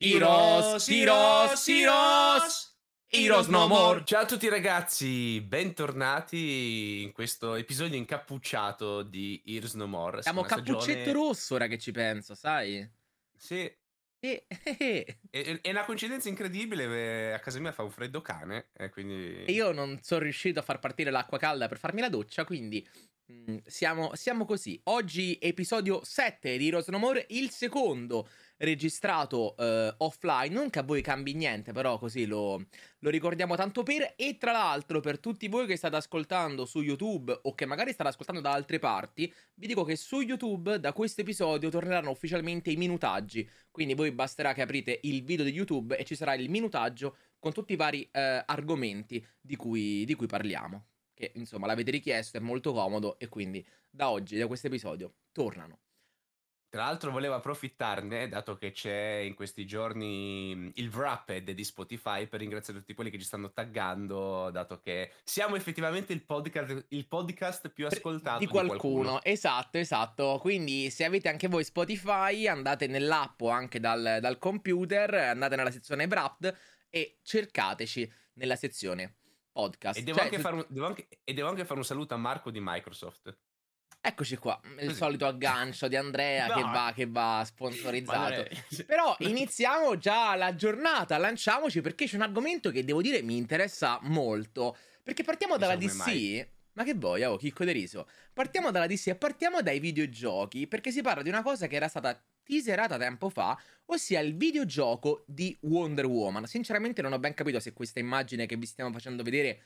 Heroes, Heroes, Heroes, Heroes no more. Ciao a tutti ragazzi, bentornati in questo episodio incappucciato di Heroes no more. Siamo cappuccetto stagione- rosso, ora che ci penso, sai? Sì, E, e- è, è una coincidenza incredibile, eh, a casa mia fa un freddo cane, e quindi... e io non sono riuscito a far partire l'acqua calda per farmi la doccia, quindi mm, siamo, siamo così. Oggi episodio 7 di Heroes No More, il secondo registrato eh, offline, non che a voi cambi niente, però così lo, lo ricordiamo tanto per. E tra l'altro, per tutti voi che state ascoltando su YouTube o che magari state ascoltando da altre parti, vi dico che su YouTube da questo episodio torneranno ufficialmente i minutaggi. Quindi voi basterà che aprite il video di YouTube e ci sarà il minutaggio con tutti i vari eh, argomenti di cui, di cui parliamo. Che insomma l'avete richiesto, è molto comodo e quindi da oggi, da questo episodio, tornano. Tra l'altro volevo approfittarne, dato che c'è in questi giorni mh, il Wrapped di Spotify, per ringraziare tutti quelli che ci stanno taggando, dato che siamo effettivamente il podcast, il podcast più ascoltato di qualcuno. Esatto, esatto. Quindi se avete anche voi Spotify, andate nell'app o anche dal, dal computer, andate nella sezione Wrapped e cercateci nella sezione podcast. E devo, Cioè, anche tu- fare un, devo anche- e devo anche fare un saluto a Marco di Microsoft. Eccoci qua, il Così. solito aggancio di Andrea che No. va, che va sponsorizzato. Però iniziamo già la giornata, lanciamoci perché c'è un argomento che devo dire mi interessa molto. Perché partiamo dalla come DC. Ma che vuoi, oh, chicco de riso. Partiamo dalla DC e partiamo dai videogiochi. Perché si parla di una cosa che era stata teaserata tempo fa, ossia il videogioco di Wonder Woman. Sinceramente non ho ben capito se questa immagine che vi stiamo facendo vedere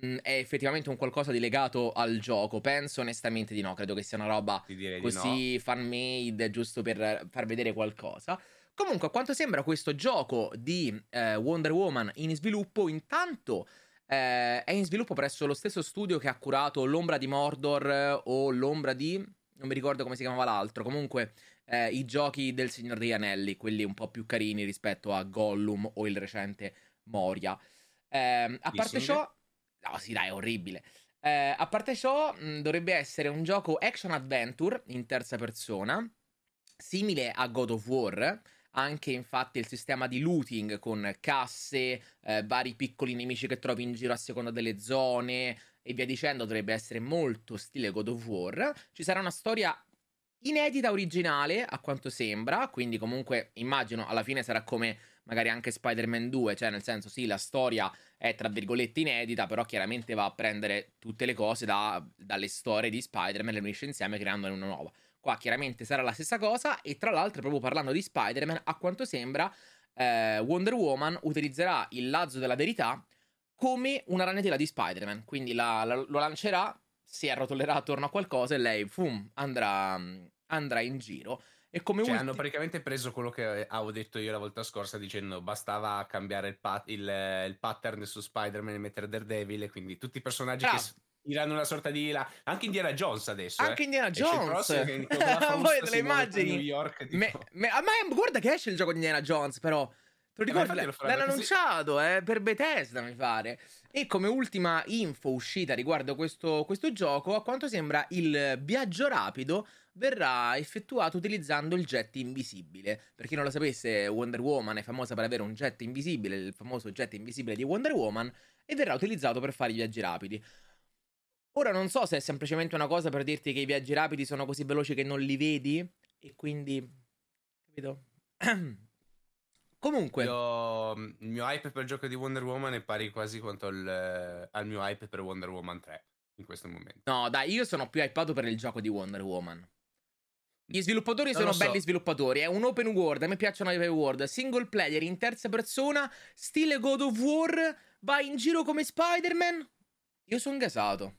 mh, è effettivamente un qualcosa di legato al gioco. Penso onestamente di no, credo che sia una roba di no. così fan made giusto per far vedere qualcosa. Comunque, a quanto sembra, questo gioco di eh, Wonder Woman in sviluppo, intanto eh, è in sviluppo presso lo stesso studio che ha curato l'ombra di Mordor eh, o l'ombra di. non mi ricordo come si chiamava l'altro. Comunque, eh, i giochi del Signore degli Anelli, quelli un po' più carini rispetto a Gollum o il recente Moria. Ehm, a parte ciò, no, sì, dai, è orribile. Eh, a parte ciò, mh, dovrebbe essere un gioco action adventure in terza persona, simile a God of War. Anche infatti il sistema di looting con casse, eh, vari piccoli nemici che trovi in giro a seconda delle zone e via dicendo dovrebbe essere molto stile God of War. Ci sarà una storia inedita originale a quanto sembra, quindi comunque immagino alla fine sarà come magari anche Spider-Man 2, cioè nel senso sì, la storia è tra virgolette inedita, però chiaramente va a prendere tutte le cose da- dalle storie di Spider-Man, le unisce insieme creandone una nuova. Qua chiaramente sarà la stessa cosa e tra l'altro proprio parlando di Spider-Man, a quanto sembra eh, Wonder Woman utilizzerà il lazzo della verità come una ragnatela di Spider-Man, quindi la- la- lo lancerà, si arrotolerà attorno a qualcosa e lei, fum, andrà, andrà in giro. E come Cioè, ulti- hanno praticamente preso quello che avevo detto io la volta scorsa dicendo bastava cambiare il, pat- il- il pattern su Spider-Man e mettere Daredevil e quindi tutti i personaggi Bravo. che tirano una sorta di... la- Anche Indiana Jones adesso. eh. Anche Indiana Esce il Jones. prossimo la frusta Voi te le si muove per immagini? New York, tipo. Me- me- ah, ma guarda che esce il gioco di Indiana Jones, però. Te lo Eh, ricordi? faranno L'hanno annunciato, eh, per Bethesda, mi pare. E come ultima info uscita riguardo questo, questo gioco, a quanto sembra il viaggio rapido verrà effettuato utilizzando il jet invisibile. Per chi non lo sapesse, Wonder Woman è famosa per avere un jet invisibile, il famoso jet invisibile di Wonder Woman, e verrà utilizzato per fare i viaggi rapidi. Ora non so se è semplicemente una cosa per dirti che i viaggi rapidi sono così veloci che non li vedi e quindi... Capito? Comunque... Io, mm, il mio hype per il gioco di Wonder Woman è pari quasi quanto al, eh, al mio hype per Wonder Woman 3 in questo momento. No, dai, io sono più hypato per il gioco di Wonder Woman. Gli sviluppatori Non sono so. belli sviluppatori, è un open world, a me piacciono gli open world, single player in terza persona, stile God of War, vai in giro come Spider-Man. Io sono gasato.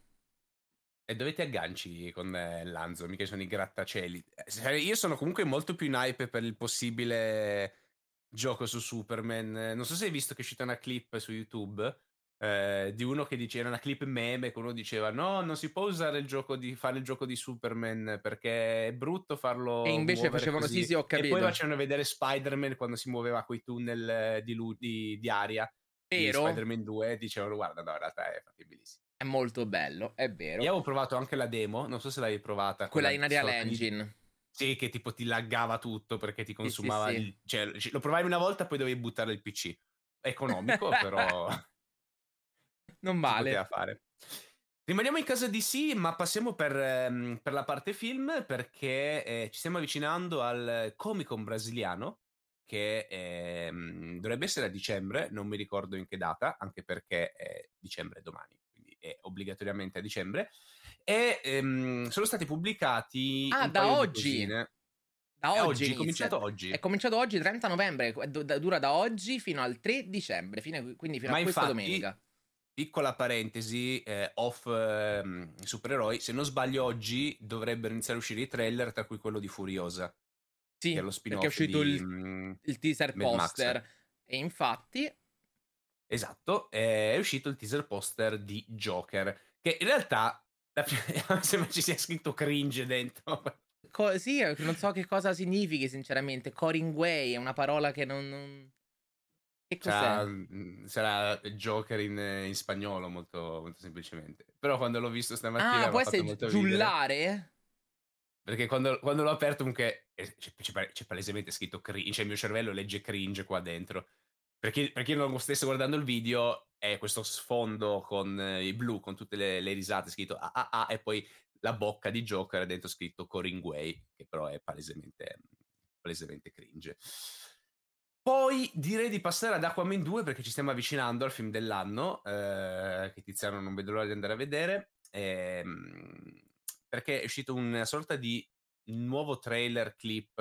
E dove ti agganci con eh, Lanzo? Mica sono i grattacieli. Eh, Io sono comunque molto più in hype per il possibile gioco su Superman. Non so se hai visto che è uscita una clip su YouTube eh, di uno che diceva una clip meme che uno diceva no, non si può usare il gioco di fare il gioco di Superman perché è brutto farlo E invece facevano così. sì, sì, ho E capito. poi facevano vedere Spider-Man quando si muoveva quei tunnel eh, di, lu- di, di aria di Vero? Spider-Man 2 e dicevano guarda no in realtà è fattibilissimo. È molto bello, è vero. Io avevo provato anche la demo, non so se l'hai provata. Quella in Unreal sorta di- Engine. Sì, che tipo ti laggava tutto perché ti consumava sì, sì. il cioè lo provavi una volta poi dovevi buttare il PC. Economico però Non si male. fare. Rimaniamo in casa DC, ma passiamo per, mhmm, per la parte film perché, ehm, ci stiamo avvicinando al Comic-Con brasiliano che, ehm, dovrebbe essere a dicembre, non mi ricordo in che data, anche perché è dicembre domani, quindi è obbligatoriamente a dicembre. E, ehm, sono stati pubblicati Ah, da oggi! Da È oggi oggi, è cominciato oggi. È cominciato oggi, 30 novembre, dura da oggi fino al 3 dicembre, fine quindi fino Ma a questa infatti, domenica. piccola parentesi, ehm, off, mhmm, supereroi, se non sbaglio oggi dovrebbero iniziare a uscire i trailer, tra cui quello di Furiosa, che Sì, è lo perché è uscito di, il mhmm, il teaser Mad Max. poster e infatti Esatto, è uscito il teaser poster di Joker, che in realtà sembra ci sia scritto cringe dentro. Co sì, eh, non so che cosa significhi sinceramente. Coringway è una parola che non non che Sarà, cos'è? mhmm, sarà Joker in in spagnolo molto molto semplicemente. Però quando l'ho visto stamattina Ah, può essere ridere. giullare? Perché quando quando l'ho aperto comunque, c'è c'è c'è palesemente scritto cri cioè il mio cervello legge cringe qua dentro. Per chi per chi non stesse guardando il video, è questo sfondo con i blu, con tutte le le risate scritto "ah, ah, ah" e poi la bocca di Joker dentro scritto Coringway, che però è palesemente palesemente cringe. Poi direi di passare ad Aquaman 2 perché ci stiamo avvicinando al film dell'anno, ehm, che Tiziano non vedo l'ora di andare a vedere, ehm, perché è uscito una sorta di nuovo trailer, clip,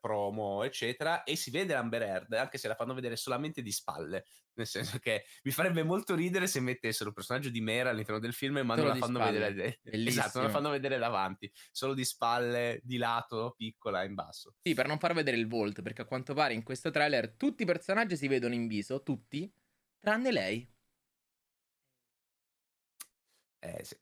promo, eccetera, e si vede Amber Heard, anche se la fanno vedere solamente di spalle. Nel senso che mi farebbe molto ridere se mettessero il personaggio di Mera all'interno del film, ma Solo non la fanno spalle. vedere esatto, non la fanno vedere davanti, solo di spalle, di lato, piccola, in basso. Sì, per non far vedere il volto, perché a quanto pare in questo trailer tutti i personaggi si vedono in viso, tutti, tranne lei. Eh sì.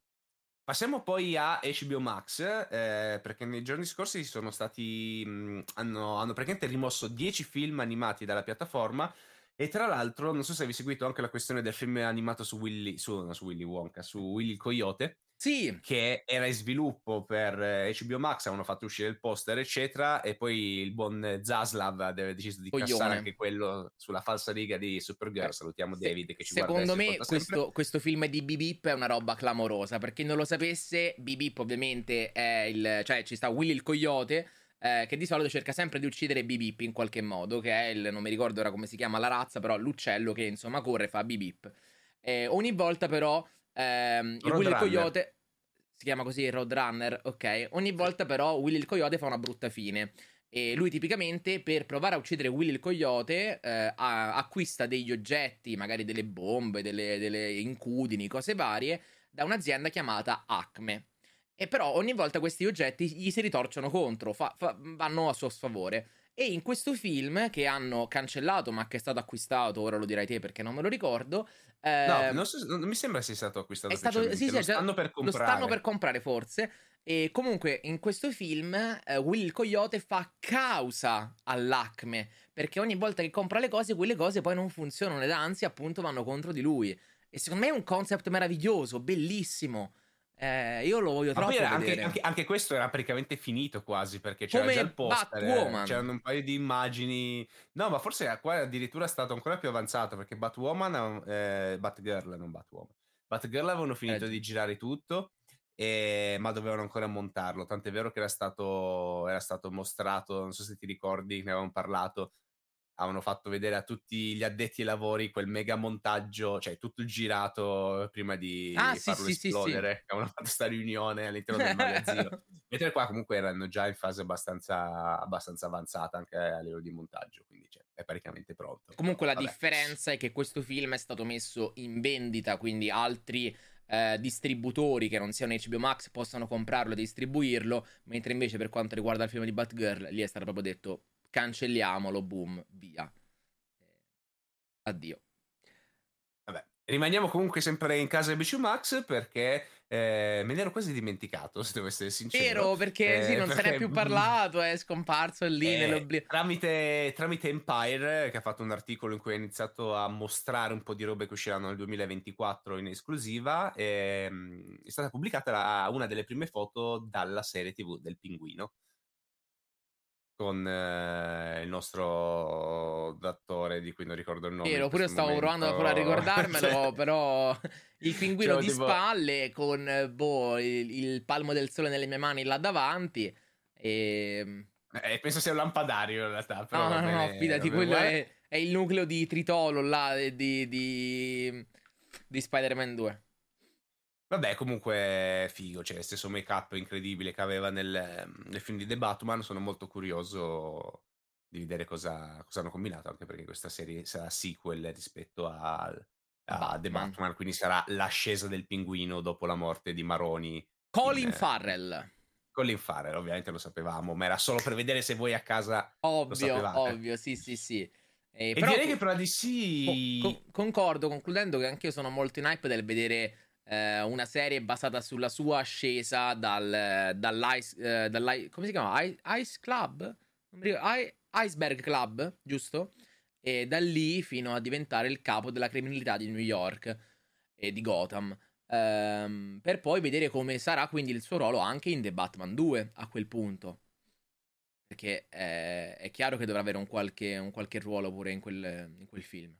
Passiamo poi a HBO Max, ehm, perché nei giorni scorsi sono stati mhmm, hanno hanno praticamente rimosso 10 film animati dalla piattaforma e tra l'altro, non so se avevi seguito anche la questione del film animato su Willy su no su Willy Wonka, su Willy il coyote, Sì, che era in sviluppo per HBO Max, avevano fatto uscire il poster, eccetera, e poi il buon Zaslav aveva deciso di cassare Coglione. anche quello sulla falsariga di Supergirl. Eh, Salutiamo se- David che ci guarda secondo e ci me questo, questo film di Bip è una roba clamorosa. Per chi non lo sapesse, Bip ovviamente è il. cioè ci sta Willy il coyote. eh, che di solito cerca sempre di uccidere Bip in qualche modo. Che è il. non mi ricordo ora come si chiama la razza, però l'uccello che insomma corre e fa Bip. Eh, ogni volta però. Ehm, il Willy il coyote. Si chiama così Roadrunner, ok. Ogni volta però Willy il coyote fa una brutta fine. E lui tipicamente per provare a uccidere Willy il coyote eh, acquista degli oggetti, magari delle bombe, delle, delle incudini, cose varie, da un'azienda chiamata Acme. E però ogni volta questi oggetti gli si ritorcono contro, fa- fa- vanno a suo sfavore. E in questo film, che hanno cancellato ma che è stato acquistato, ora lo dirai te perché non me lo ricordo, No, ehm, non, so- non mi sembra sia stato acquistato è stato, sì, sì, lo stanno per lo comprare. stanno per comprare forse. E comunque in questo film eh, Will il coyote fa causa all'Acme perché ogni volta che compra le cose, quelle cose poi non funzionano ed anzi, appunto, vanno contro di lui. E secondo me è un concept meraviglioso, bellissimo. Eh, io lo voglio troppo era anche, anche- anche questo era praticamente finito quasi perché c'era Come già il poster, eh, Batwoman. c'erano un paio di immagini. No, ma forse qua addirittura è stato ancora più avanzato perché Batwoman, eh, Batgirl, non Batwoman. Batgirl avevano finito Eh, di girare tutto, e- ma dovevano ancora montarlo. Tant'è vero che era stato, era stato mostrato, non so se ti ricordi, ne avevamo parlato. Avevano fatto vedere a tutti gli addetti ai lavori quel mega montaggio, cioè tutto il girato prima di Ah, sì, farlo sì, sì, sì. esplodere. Avevano fatto questa riunione all'interno del magazzino. Mentre qua comunque erano già in fase abbastanza, abbastanza avanzata anche a livello di montaggio, quindi cioè, è praticamente pronto. Comunque la Vabbè. differenza è che questo film è stato messo in vendita, quindi altri eh, distributori che non siano HBO Max possano comprarlo e distribuirlo, mentre invece per quanto riguarda il film di Batgirl, lì è stato proprio detto cancelliamolo, boom, via. Addio. Vabbè. Rimaniamo comunque sempre in casa di BC Max perché eh, me ne ero quasi dimenticato, se devo essere sincero. Vero, perché sì, Eh, non se n'è perché- più parlato, è scomparso lì Eh, nell'oblio. tramite, tramite Empire, che ha fatto un articolo in cui ha iniziato a mostrare un po' di robe che usciranno nel 2024 in esclusiva, ehm, è stata pubblicata la- una delle prime foto dalla serie TV del pinguino. Con eh, il nostro attore di cui non ricordo il nome. Vero, pure stavo momento. provando ancora a ricordarmelo, cioè, però il pinguino cioè, di tipo... spalle con boh, il, il, palmo del sole nelle mie mani là davanti. E... Eh, penso sia un lampadario in realtà. Però no, no, no, fidati, quello è, è, il nucleo di Tritolo là di, di, di Spider-Man 2. Vabbè, comunque figo, cioè stesso make-up incredibile che aveva nel, nel, film di The Batman, sono molto curioso di vedere cosa, cosa, hanno combinato, anche perché questa serie sarà sequel rispetto a, a Batman. The Batman, quindi sarà l'ascesa del pinguino dopo la morte di Maroni. Colin in, Farrell. Colin Farrell, ovviamente lo sapevamo, ma era solo per vedere se voi a casa Ovvio, ovvio, sì, sì, sì. Eh, e però, direi che per la DC... Con, con, concordo, concludendo che anche io sono molto in hype del vedere eh, una serie basata sulla sua ascesa dal, dall'ice, eh, dall'ice, come si chiama? Ice, Ice Club? Iceberg Club, giusto? E da lì fino a diventare il capo della criminalità di New York e di Gotham. Ehm, per poi vedere come sarà quindi il suo ruolo anche in The Batman 2 a quel punto. Perché eh, è chiaro che dovrà avere un qualche, un qualche ruolo pure in quel, in quel film.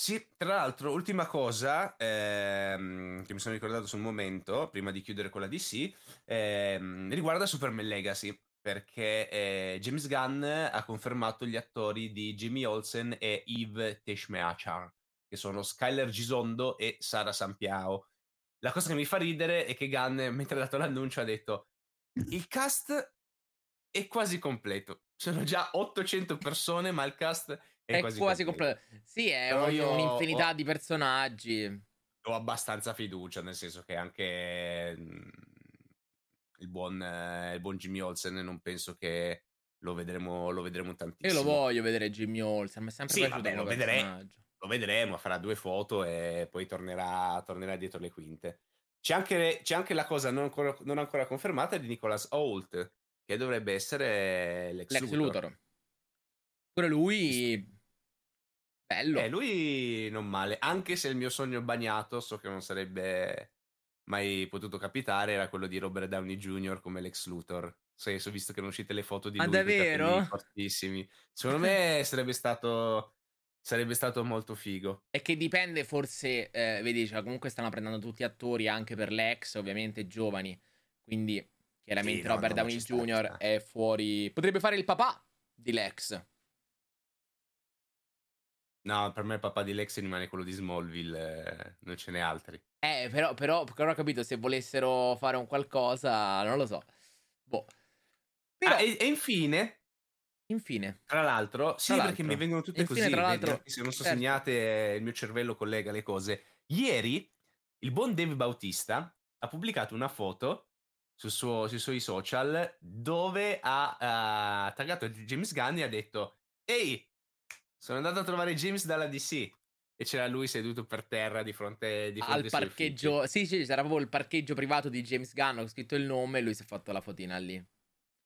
Sì, tra l'altro, ultima cosa ehm, che mi sono ricordato sul momento, prima di chiudere con la DC, ehm, riguarda Superman Legacy, perché eh, James Gunn ha confermato gli attori di Jimmy Olsen e Yves Teshmeachar, che sono Skyler Gisondo e Sara Sampiao. La cosa che mi fa ridere è che Gunn, mentre ha dato l'annuncio, ha detto il cast è quasi completo. Sono già 800 persone, ma il cast è, è quasi, quasi completo. Sì, è un, un'infinità ho, di personaggi. Ho abbastanza fiducia, nel senso che anche mh, il, buon, eh, il buon Jimmy Olsen non penso che lo vedremo, lo vedremo tantissimo. Io lo voglio vedere Jimmy Olsen, mi è sempre sì, piaciuto vabbè, lo, vedremo, lo vedremo, farà due foto e poi tornerà, tornerà dietro le quinte. C'è anche, c'è anche la cosa non ancora, non ancora, confermata di Nicholas Holt, che dovrebbe essere l'ex, l'ex Luthor. Luthor. Pure lui Bello. Eh, lui non male, anche se il mio sogno bagnato, so che non sarebbe mai potuto capitare, era quello di Robert Downey Jr. come Lex Luthor. Ho visto che erano uscite le foto di ah, lui. Davvero? Fortissimi. Secondo me sarebbe stato... Sarebbe stato molto figo. È che dipende, forse, eh, vedi, cioè, comunque stanno prendendo tutti attori anche per l'ex, ovviamente giovani. Quindi, chiaramente, sì, no, Robert no, Downey Jr. è fuori. Potrebbe fare il papà di Lex. No, per me il papà di Lex rimane quello di Smallville, eh, non ce n'è altri. Eh, però, però, però ho capito, se volessero fare un qualcosa, non lo so. Boh. Però... Ah, e, e, infine... Infine. Tra l'altro, sì, tra perché l'altro. mi vengono tutte infine, così, tra l'altro, se non sono certo. segnate, il mio cervello collega le cose. Ieri, il buon Dave Bautista ha pubblicato una foto sul suo, sui suoi social dove ha uh, taggato James Gunn e ha detto Ehi, sono andato a trovare James dalla DC e c'era lui seduto per terra di fronte, di fronte al parcheggio. Sì, sì, c'era proprio il parcheggio privato di James Gunn. Ho scritto il nome e lui si è fatto la fotina lì.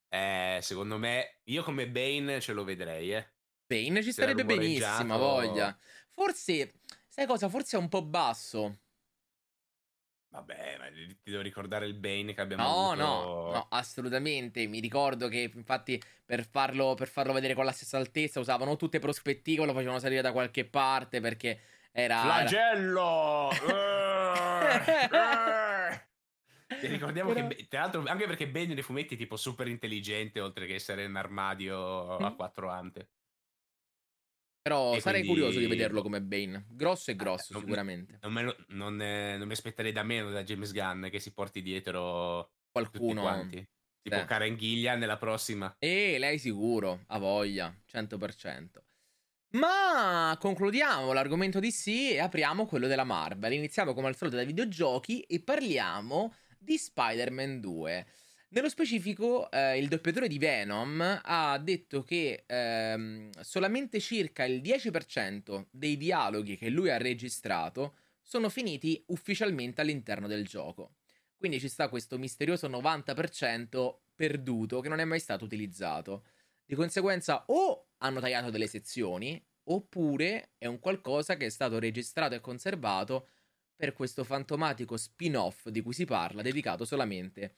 Eh, secondo me, io come Bane ce lo vedrei, eh. Bane ci starebbe benissimo, voglia. Forse, sai cosa? Forse è un po' basso. Vabbè, ma ti devo ricordare il Bane che abbiamo no, avuto. No, no, assolutamente. Mi ricordo che infatti per farlo, per farlo vedere con la stessa altezza usavano tutte prospettive, lo facevano salire da qualche parte perché era... Flagello! Ti ricordiamo Però... che, tra l'altro, anche perché Bane nei fumetti è tipo super intelligente, oltre che essere un armadio a quattro ante. Però e sarei quindi... curioso di vederlo come Bane. Grosso e grosso, non, sicuramente. Non, me, non, eh, non, mi aspetterei da meno da James Gunn che si porti dietro qualcuno. quanti. Tipo eh. Karen Gillian nella prossima. E lei sicuro, ha voglia, 100%. Ma concludiamo l'argomento di sì e apriamo quello della Marvel. Iniziamo come al solito dai videogiochi e parliamo di Spider-Man 2. Nello specifico, eh, il doppiatore di Venom ha detto che ehm, solamente circa il 10% dei dialoghi che lui ha registrato sono finiti ufficialmente all'interno del gioco. Quindi ci sta questo misterioso 90% perduto che non è mai stato utilizzato. Di conseguenza, o hanno tagliato delle sezioni, oppure è un qualcosa che è stato registrato e conservato per questo fantomatico spin-off di cui si parla, dedicato solamente a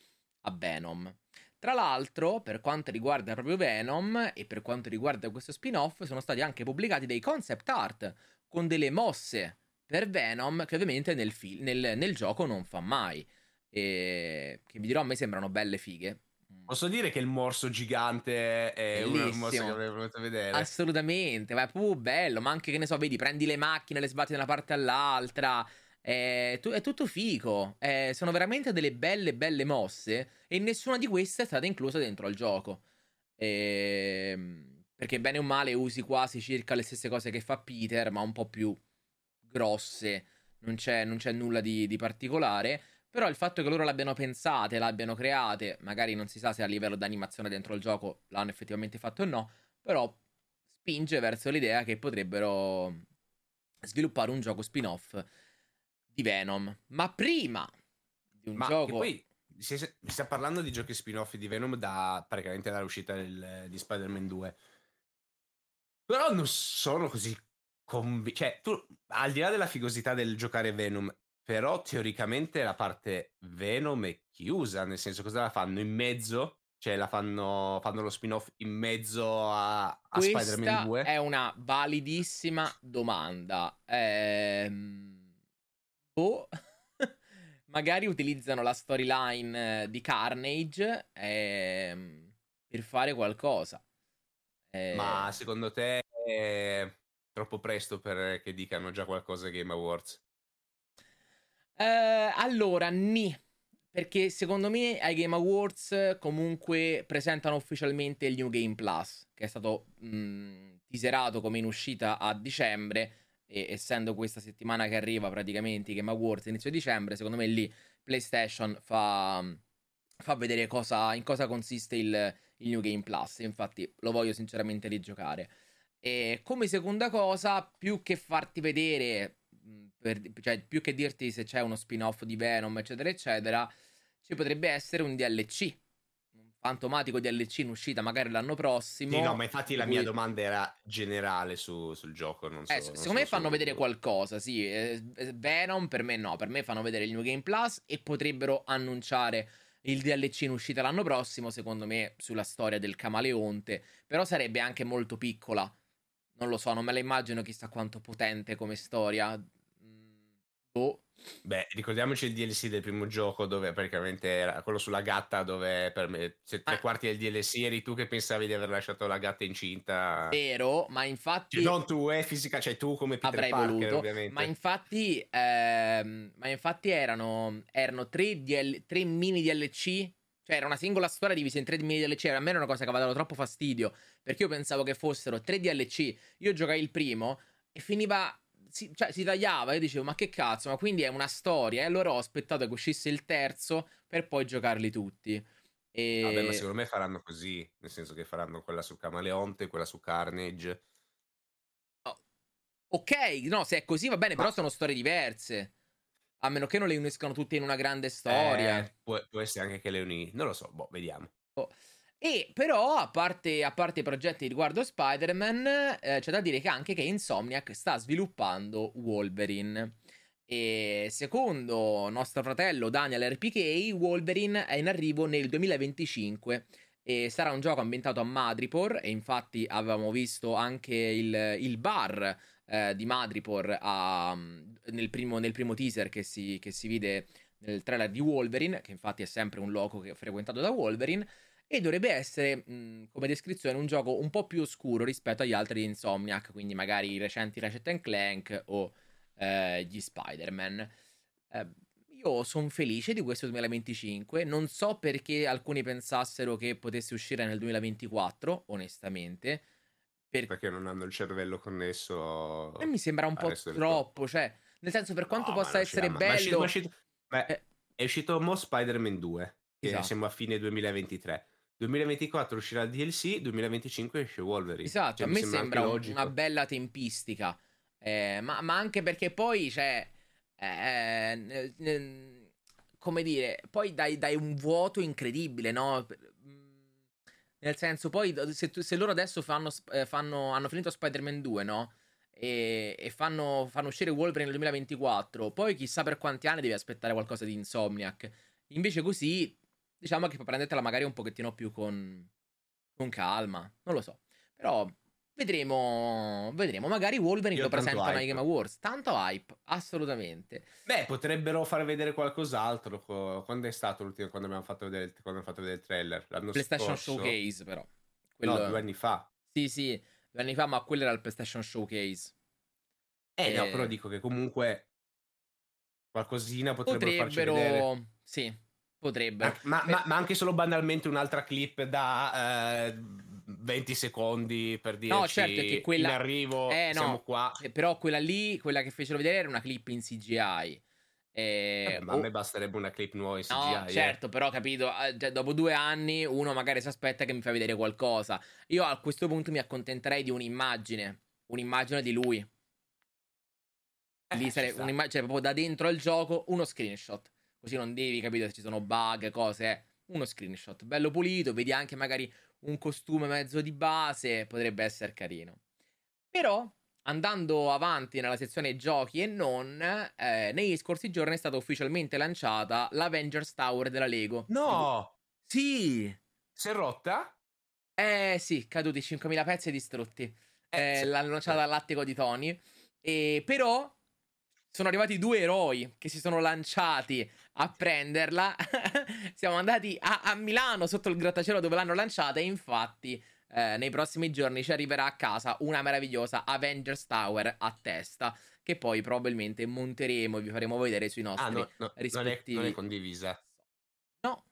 Venom. Tra l'altro, per quanto riguarda proprio Venom e per quanto riguarda questo spin-off, sono stati anche pubblicati dei concept art con delle mosse per Venom che ovviamente nel, fil- nel, nel gioco non fa mai. E che vi dirò, a me sembrano belle fighe. Posso dire che il morso gigante è un morso che avrei voluto vedere? Assolutamente, ma è proprio bello. Ma anche che ne so, vedi, prendi le macchine, le sbatti da una parte all'altra. È, è tutto fico. È, sono veramente delle belle, belle mosse. E nessuna di queste è stata inclusa dentro al gioco. E, ehm, perché bene o male usi quasi circa le stesse cose che fa Peter, ma un po' più grosse. Non c'è, non c'è nulla di, di particolare. Però il fatto che loro l'abbiano pensate, l'abbiano create, magari non si sa se a livello di animazione dentro il gioco l'hanno effettivamente fatto o no, però spinge verso l'idea che potrebbero sviluppare un gioco spin-off di Venom. Ma prima di un Ma gioco... Poi si, sta parlando di giochi spin-off di Venom da praticamente dall'uscita del, di Spider-Man 2. Però non sono così convinto. Cioè, tu, al di là della figosità del giocare Venom, però teoricamente la parte Venom è chiusa, nel senso cosa la fanno in mezzo? Cioè la fanno, fanno lo spin-off in mezzo a, a Spider-Man 2? è una validissima domanda. Ehm... Boh... Magari utilizzano la storyline eh, di Carnage ehm, per fare qualcosa. Eh... Ma secondo te è troppo presto per che dicano già qualcosa Game Awards? Eh, allora, ni. Perché secondo me ai Game Awards comunque presentano ufficialmente il New Game Plus, che è stato mh, teaserato come in uscita a dicembre. E essendo questa settimana che arriva praticamente Game Awards inizio dicembre, secondo me lì PlayStation fa, fa vedere cosa, in cosa consiste il, il New Game Plus. Infatti lo voglio sinceramente rigiocare. E come seconda cosa, più che farti vedere per, cioè più che dirti se c'è uno spin-off di Venom, eccetera, eccetera, ci potrebbe essere un DLC. Fantomatico DLC in uscita magari l'anno prossimo. Sì, no, ma infatti la cui... mia domanda era generale su, sul gioco. Non so, eh, non secondo so me fanno vedere qualcosa, sì. Eh, Venom per me no, per me fanno vedere il New Game Plus e potrebbero annunciare il DLC in uscita l'anno prossimo, secondo me, sulla storia del camaleonte. Però sarebbe anche molto piccola. Non lo so, non me la immagino chissà quanto potente come storia. Boh. Beh, ricordiamoci il DLC del primo gioco dove praticamente era quello sulla gatta dove per me se tre ah. quarti del DLC eri tu che pensavi di aver lasciato la gatta incinta. Vero, ma infatti... Cioè, non tu, è eh, fisica, cioè tu come Peter avrei Parker voluto, ovviamente. Ma infatti, ehm, ma infatti erano, erano tre, DL, tre mini DLC cioè, era una singola storia divisa in tre mini DLC. A me era una cosa che aveva dato troppo fastidio. Perché io pensavo che fossero tre DLC. Io giocai il primo e finiva si, cioè, si tagliava. Io dicevo, ma che cazzo? Ma quindi è una storia. E allora ho aspettato che uscisse il terzo per poi giocarli tutti. E... Vabbè, ma secondo me faranno così. Nel senso che faranno quella su Camaleonte, quella su Carnage. Oh. Ok, no, se è così va bene, ma... però sono storie diverse. A meno che non le uniscano tutte in una grande storia. Eh, può, può, essere anche che le uniscono. Non lo so, boh, vediamo. Oh. E però, a parte, a parte i progetti riguardo Spider-Man, eh, c'è da dire che anche che Insomniac sta sviluppando Wolverine. E secondo nostro fratello Daniel RPK, Wolverine è in arrivo nel 2025 e sarà un gioco ambientato a Madripoor e infatti avevamo visto anche il, il bar eh, di Madripoor a, nel, primo, nel, primo, teaser che si, che si vide nel trailer di Wolverine, che infatti è sempre un loco che frequentato da Wolverine e dovrebbe essere, mh, come descrizione, un gioco un po' più oscuro rispetto agli altri di Insomniac, quindi magari i recenti Ratchet Clank o eh, gli Spider-Man. Eh, io sono felice di questo 2025, non so perché alcuni pensassero che potesse uscire nel 2024, onestamente. Per... Perché non hanno il cervello connesso. E mi sembra un po' troppo, cioè, nel senso, per quanto no, possa essere bello. Ma è uscito, ma è uscito, eh... è uscito Mo Spider-Man 2, che esatto. siamo a fine 2023. 2024 uscirà il DLC, 2025 esce Wolverine. Esatto, cioè, a me sembra, sembra una bella tempistica. Eh, ma, ma, anche perché poi, cioè, eh, eh, come dire, poi dai, dai, un vuoto incredibile, no? Nel senso, poi se, se loro adesso fanno, eh, fanno, hanno finito Spider-Man 2, no? E, e fanno, fanno, uscire Wolverine nel 2024, poi chissà per quanti anni devi aspettare qualcosa di Insomniac. Invece così diciamo che puoi prendertela magari un pochettino più con, con calma, non lo so. Però vedremo, vedremo. Magari Wolverine Io lo presentano ai. Game Awards. Tanto hype, assolutamente. Beh, potrebbero far vedere qualcos'altro. co- Quando è stato l'ultimo? Quando abbiamo fatto vedere, il- quando abbiamo fatto vedere il trailer? L'anno PlayStation scorso? Showcase, però. No, Quello- due anni fa. Sì, sì, due anni fa, ma quello era il PlayStation Showcase. Eh, no, Eh. però dico che comunque qualcosina potrebbero, farci vedere. Potrebbero, sì, potrebbero. Ma, ma- ma- ma anche solo banalmente un'altra clip da eh, 20 secondi per dirci No, certo, che quella- in arrivo, Eh, no. siamo qua. Eh, Però quella lì, quella che fecero vedere era una clip in CGI. Eh, Vabbè, ma a me basterebbe una clip nuova in CGI. No, eh. certo, però capito, eh, cioè, dopo due anni uno magari si aspetta che mi fa vedere qualcosa. Io a questo punto mi accontenterei di un'immagine, un'immagine di lui. Eh, Lì sarebbe un'immagine, cioè proprio da dentro il gioco, uno screenshot. Così non devi capire se ci sono bug, cose, eh. Uno screenshot, bello pulito, vedi anche magari un costume mezzo di base, potrebbe essere carino. Però, andando avanti nella sezione giochi e non, eh, negli scorsi giorni è stata ufficialmente lanciata l'Avengers Tower della Lego. No! Sì! Si è rotta? Eh sì, caduti 5.000 pezzi e distrutti. Eh, Eh, l'hanno lanciata all'attico di Tony. E però sono arrivati due eroi che si sono lanciati a prenderla. Siamo andati a, a Milano sotto il grattacielo dove l'hanno lanciata. E infatti, eh, nei prossimi giorni ci arriverà a casa una meravigliosa Avengers Tower a testa. Che poi probabilmente monteremo e vi faremo vedere sui nostri Ah, no, no, non, è, rispettivi. non è condivisa. No,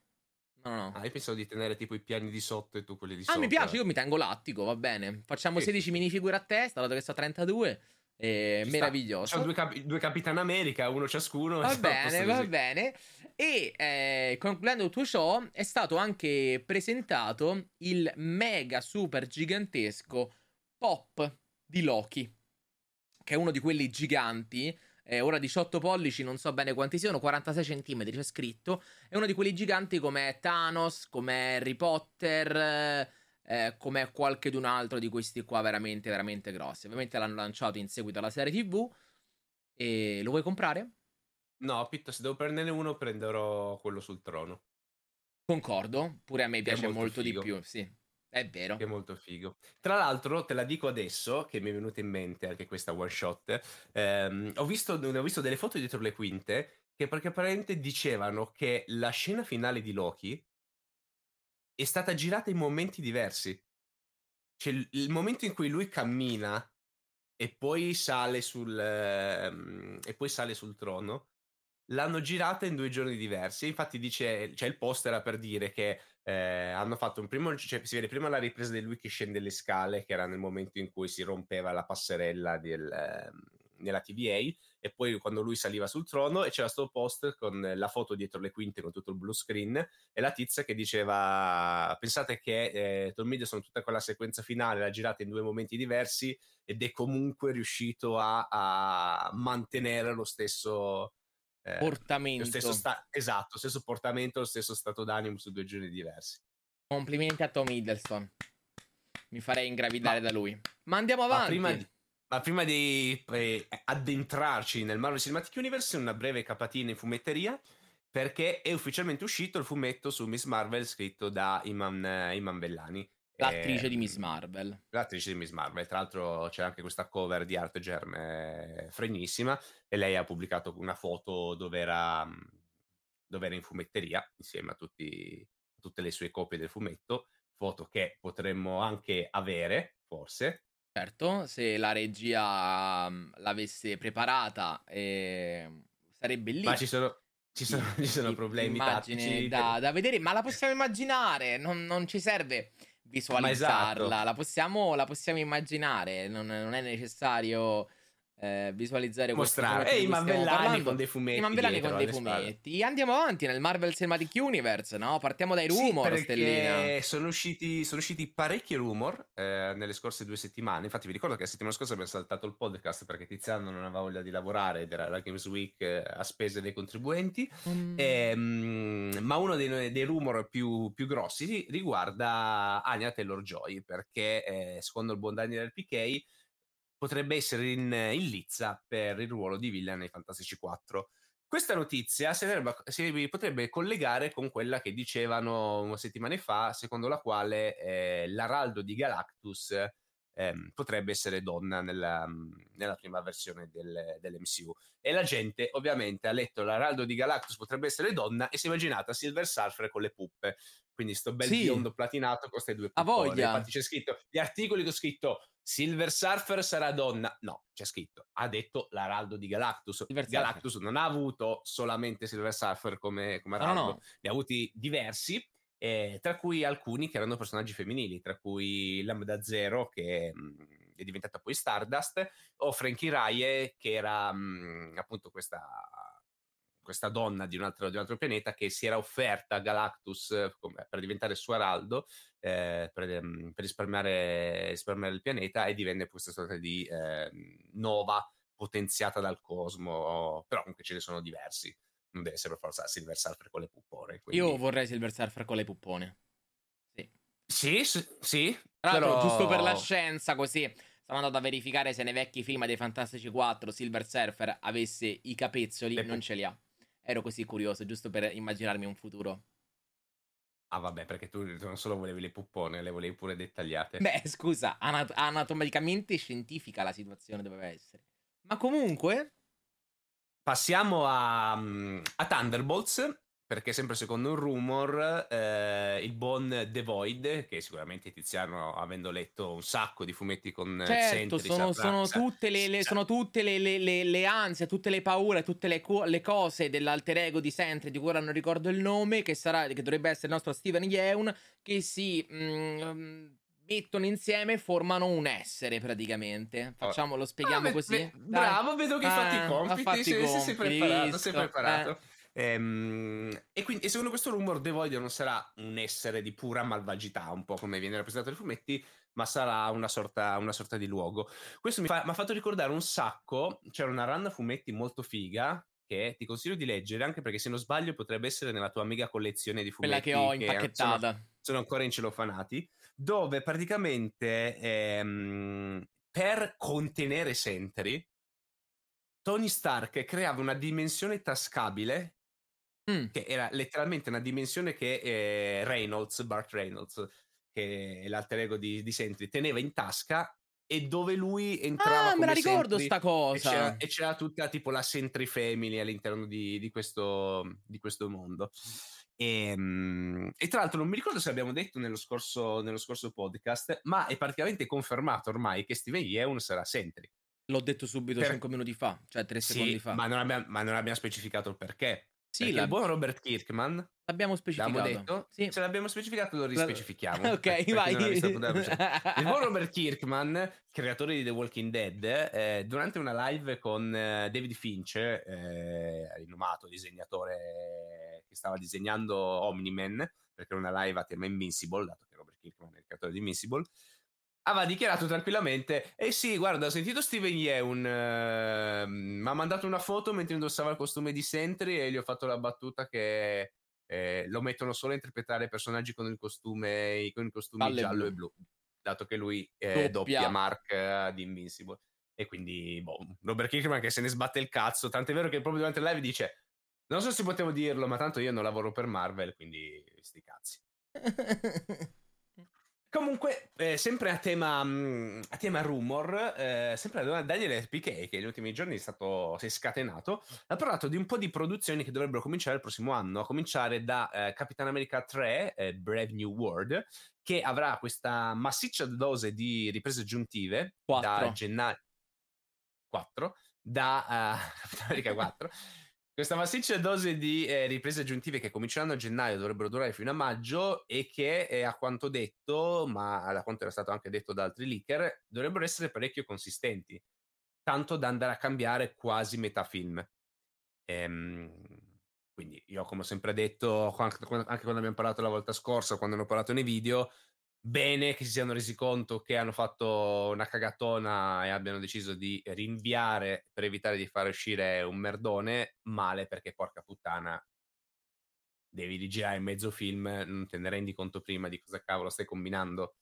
no, no. Ah, io pensavo di tenere tipo i piani di sotto e tu quelli di Ah, sopra. mi piace, io mi tengo l'attico, va bene. Facciamo Sì, 16 sì. minifigure a testa, dato che sto a 32. E sta. meraviglioso. C'ho due, capi- due Capitan America, uno ciascuno. Va bene, va così. bene. E eh, concludendo tutto ciò, è stato anche presentato il mega super gigantesco pop di Loki, che è uno di quelli giganti. eh, ora 18 pollici, non so bene quanti siano, 46 centimetri c'è scritto. È uno di quelli giganti come Thanos, come Harry Potter, eh, come qualche d'un altro di questi qua veramente, veramente grossi. Ovviamente l'hanno lanciato in seguito alla serie TV. E lo vuoi comprare? No, Pitto, se devo prenderne uno prenderò quello sul trono, Concordo, pure a me piace molto molto, di più, sì. È vero. che è molto figo. Tra l'altro, te la dico adesso, che mi è venuta in mente anche questa one shot, ehm, ho, visto, ho visto delle foto dietro le quinte che perché apparentemente dicevano che la scena finale di Loki è stata girata in momenti diversi. Cioè, il, momento in cui lui cammina e poi sale sul, ehm, e poi sale sul trono l'hanno girata in due giorni diversi. Infatti, dice, cioè, il post era per dire che eh, hanno fatto un primo, cioè, si vede prima la ripresa di lui che scende le scale, che era nel momento in cui si rompeva la passerella del, ehm, nella TVA, e poi quando lui saliva sul trono, e c'era sto post con la foto dietro le quinte con tutto il blue screen, e la tizia che diceva: Pensate che eh, Tom Hiddleston, tutta quella sequenza finale, l'ha girata in due momenti diversi, ed è comunque riuscito a, a mantenere lo stesso. eh, lo Portamento. stesso sta- esatto, lo stesso portamento, lo stesso stato d'animo su due giorni diversi. Complimenti a Tom Hiddleston. Mi farei ingravidare Ma- da lui. Ma andiamo Ma avanti. prima di, ma prima di eh, addentrarci nel Marvel Cinematic Universe, una breve capatina in fumetteria, perché è ufficialmente uscito il fumetto su Miss Marvel scritto da Iman, eh, Iman Vellani. L'attrice Ehm, di Miss Marvel. L'attrice di Miss Marvel, tra l'altro c'è anche questa cover di Art Germ eh, fregnissima e lei ha pubblicato una foto dove era, mh, dove era in fumetteria insieme a, tutti, a tutte le sue copie del fumetto, foto che potremmo anche avere, forse. Certo, se la regia mm, l'avesse preparata, eh, sarebbe lì. Ma ci sono, ci sono, ci sono problemi tattici. da, da vedere, ma la possiamo immaginare, non, non ci serve visualizzarla, esatto. la, possiamo, la possiamo immaginare, non, non è necessario eh, visualizzare mostrare. E i parlando. con dei fumetti. I Mavellani dietro con dei alle spalle. fumetti. Andiamo avanti nel Marvel Cinematic Universe, no? Partiamo dai Sì, rumor, perché Stellina. Sono usciti, sono usciti parecchi rumor eh, nelle scorse due settimane. Infatti, vi ricordo che la settimana scorsa abbiamo saltato il podcast perché Tiziano non aveva voglia di lavorare ed era la Games Week eh, a spese dei contribuenti. Mm, Ehm, ma uno dei, dei rumor più, più grossi riguarda Anya Taylor Joy perché, eh, secondo il buon Daniel PK, potrebbe essere in, in lizza per il ruolo di villain nei Fantastici 4. Questa notizia si, si, potrebbe collegare con quella che dicevano settimane fa, secondo la quale eh, l'araldo di Galactus ehm, potrebbe essere donna nella, nella prima versione del, dell'MCU. E la gente ovviamente ha letto l'araldo di Galactus potrebbe essere donna e si è immaginata Silver Surfer con le puppe. Quindi sto bel sì. biondo platinato con queste due voglia. Infatti c'è scritto, gli articoli che ho scritto Silver Surfer sarà donna. No, c'è scritto, ha detto l'araldo di Galactus. Silver Galactus Surfer. non ha avuto solamente Silver Surfer come, come araldo, no, no. ne ha avuti diversi eh, tra cui alcuni che erano personaggi femminili, tra cui Lambda Zero che mh, mm, è diventata poi Stardust, o Frankie Raye che era mh, mm, appunto questa, questa donna di un, altro, di un, altro, pianeta che si era offerta a Galactus come, per diventare suo araldo, eh, per, mm, per risparmiare, risparmiare, il pianeta e divenne questa sorta di eh, nova potenziata dal cosmo, però comunque ce ne sono diversi non deve essere per forza Silver Surfer con le puppone. Quindi... Io vorrei Silver Surfer con le puppone. Sì. Sì, sì. sì però... giusto per la scienza, così. Stavo andando a verificare se nei vecchi film dei Fantastici 4 Silver Surfer avesse i capezzoli, le non ce li ha. Ero così curioso, giusto per immaginarmi un futuro. Ah, vabbè, perché tu non solo volevi le puppone, le volevi pure dettagliate. Beh, scusa, anat- anatomicamente scientifica la situazione doveva essere. Ma comunque, Passiamo a, mm, a, Thunderbolts, perché sempre secondo un rumor eh, il buon The Void, che sicuramente Tiziano avendo letto un sacco di fumetti con certo, Sentry, sono, sono, tutte, le, le, sono tutte le, le, le, ansie, tutte le paure, tutte le, le cose dell'alter ego di Sentry, di cui ora non ricordo il nome, che, sarà, che dovrebbe essere il nostro Steven Yeun, che si... Mm, mettono insieme e formano un essere praticamente. Facciamo, lo spieghiamo ah, così. Beh, bravo, vedo che hai fatto i ah, compiti. Fatti sì, compiti, sei preparato. Sei preparato. Eh. Ehm, e, quindi, e secondo questo rumor, The Void non sarà un essere di pura malvagità, un po' come viene rappresentato nei fumetti, ma sarà una sorta, una sorta di luogo. Questo mi, fa, mi ha fatto ricordare un sacco. C'era una run a fumetti molto figa che ti consiglio di leggere anche perché se non sbaglio potrebbe essere nella tua mega collezione di fumetti quella che ho impacchettata sono, sono ancora in celofanati dove praticamente ehm, per contenere Sentry Tony Stark creava una dimensione tascabile mm. che era letteralmente una dimensione che eh, Reynolds, Bart Reynolds, che è l'alter ego di, di Sentry, teneva in tasca e dove lui entrava ah, me la ricordo Sentry, sta cosa e c'era, e c'era, tutta tipo la Sentry Family all'interno di, di, questo, di questo mondo e, ehm, e, tra l'altro non mi ricordo se l'abbiamo detto nello scorso, nello scorso podcast, ma è praticamente confermato ormai che Steven Yeun sarà Sentry. L'ho detto subito per... 5 minuti fa, cioè 3 sì, secondi fa. Ma non, abbiamo, ma non abbiamo specificato il perché. Sì, la... il buon Robert Kirkman l'abbiamo specificato. L'abbiamo detto? Sì. Se l'abbiamo specificato, lo rispecifichiamo. ok, vai. il buon Robert Kirkman, creatore di The Walking Dead, eh, durante una live con eh, David Finch, eh, rinomato disegnatore che stava disegnando Omni-Man, perché era una live a tema Invincible, dato che Robert Kirkman è il creatore di Invincible, aveva dichiarato tranquillamente: Eh sì, guarda, ho sentito Steven Yeun. Uh, mi ha mandato una foto mentre indossava il costume di Sentry e gli ho fatto la battuta che eh, lo mettono solo a interpretare personaggi con il costume, con i costumi Palle giallo blu. e blu, dato che lui è doppia, doppia Mark di Invincible. E quindi, boh, Robert Kirkman che se ne sbatte il cazzo. Tant'è vero che proprio durante il live dice: Non so se potevo dirlo, ma tanto io non lavoro per Marvel, quindi sti cazzi. Comunque, eh, sempre a tema, mh, mm, a tema rumor, eh, sempre Daniele PK, che negli ultimi giorni è stato, si è scatenato, ha parlato di un po' di produzioni che dovrebbero cominciare il prossimo anno, a cominciare da eh, Capitan America 3, eh, Brave New World, che avrà questa massiccia dose di riprese aggiuntive 4. da gennaio 4, da uh, Capitan America 4. Questa massiccia dose di eh, riprese aggiuntive che cominceranno a gennaio dovrebbero durare fino a maggio e che eh, a quanto detto, ma da quanto era stato anche detto da altri leaker, dovrebbero essere parecchio consistenti, tanto da andare a cambiare quasi metà film. Ehm, quindi io come ho sempre detto, anche quando abbiamo parlato la volta scorsa, quando ne ho parlato nei video, bene che si siano resi conto che hanno fatto una cagatona e abbiano deciso di rinviare per evitare di far uscire un merdone, male perché porca puttana devi rigirare mezzo film, non te ne rendi conto prima di cosa cavolo stai combinando.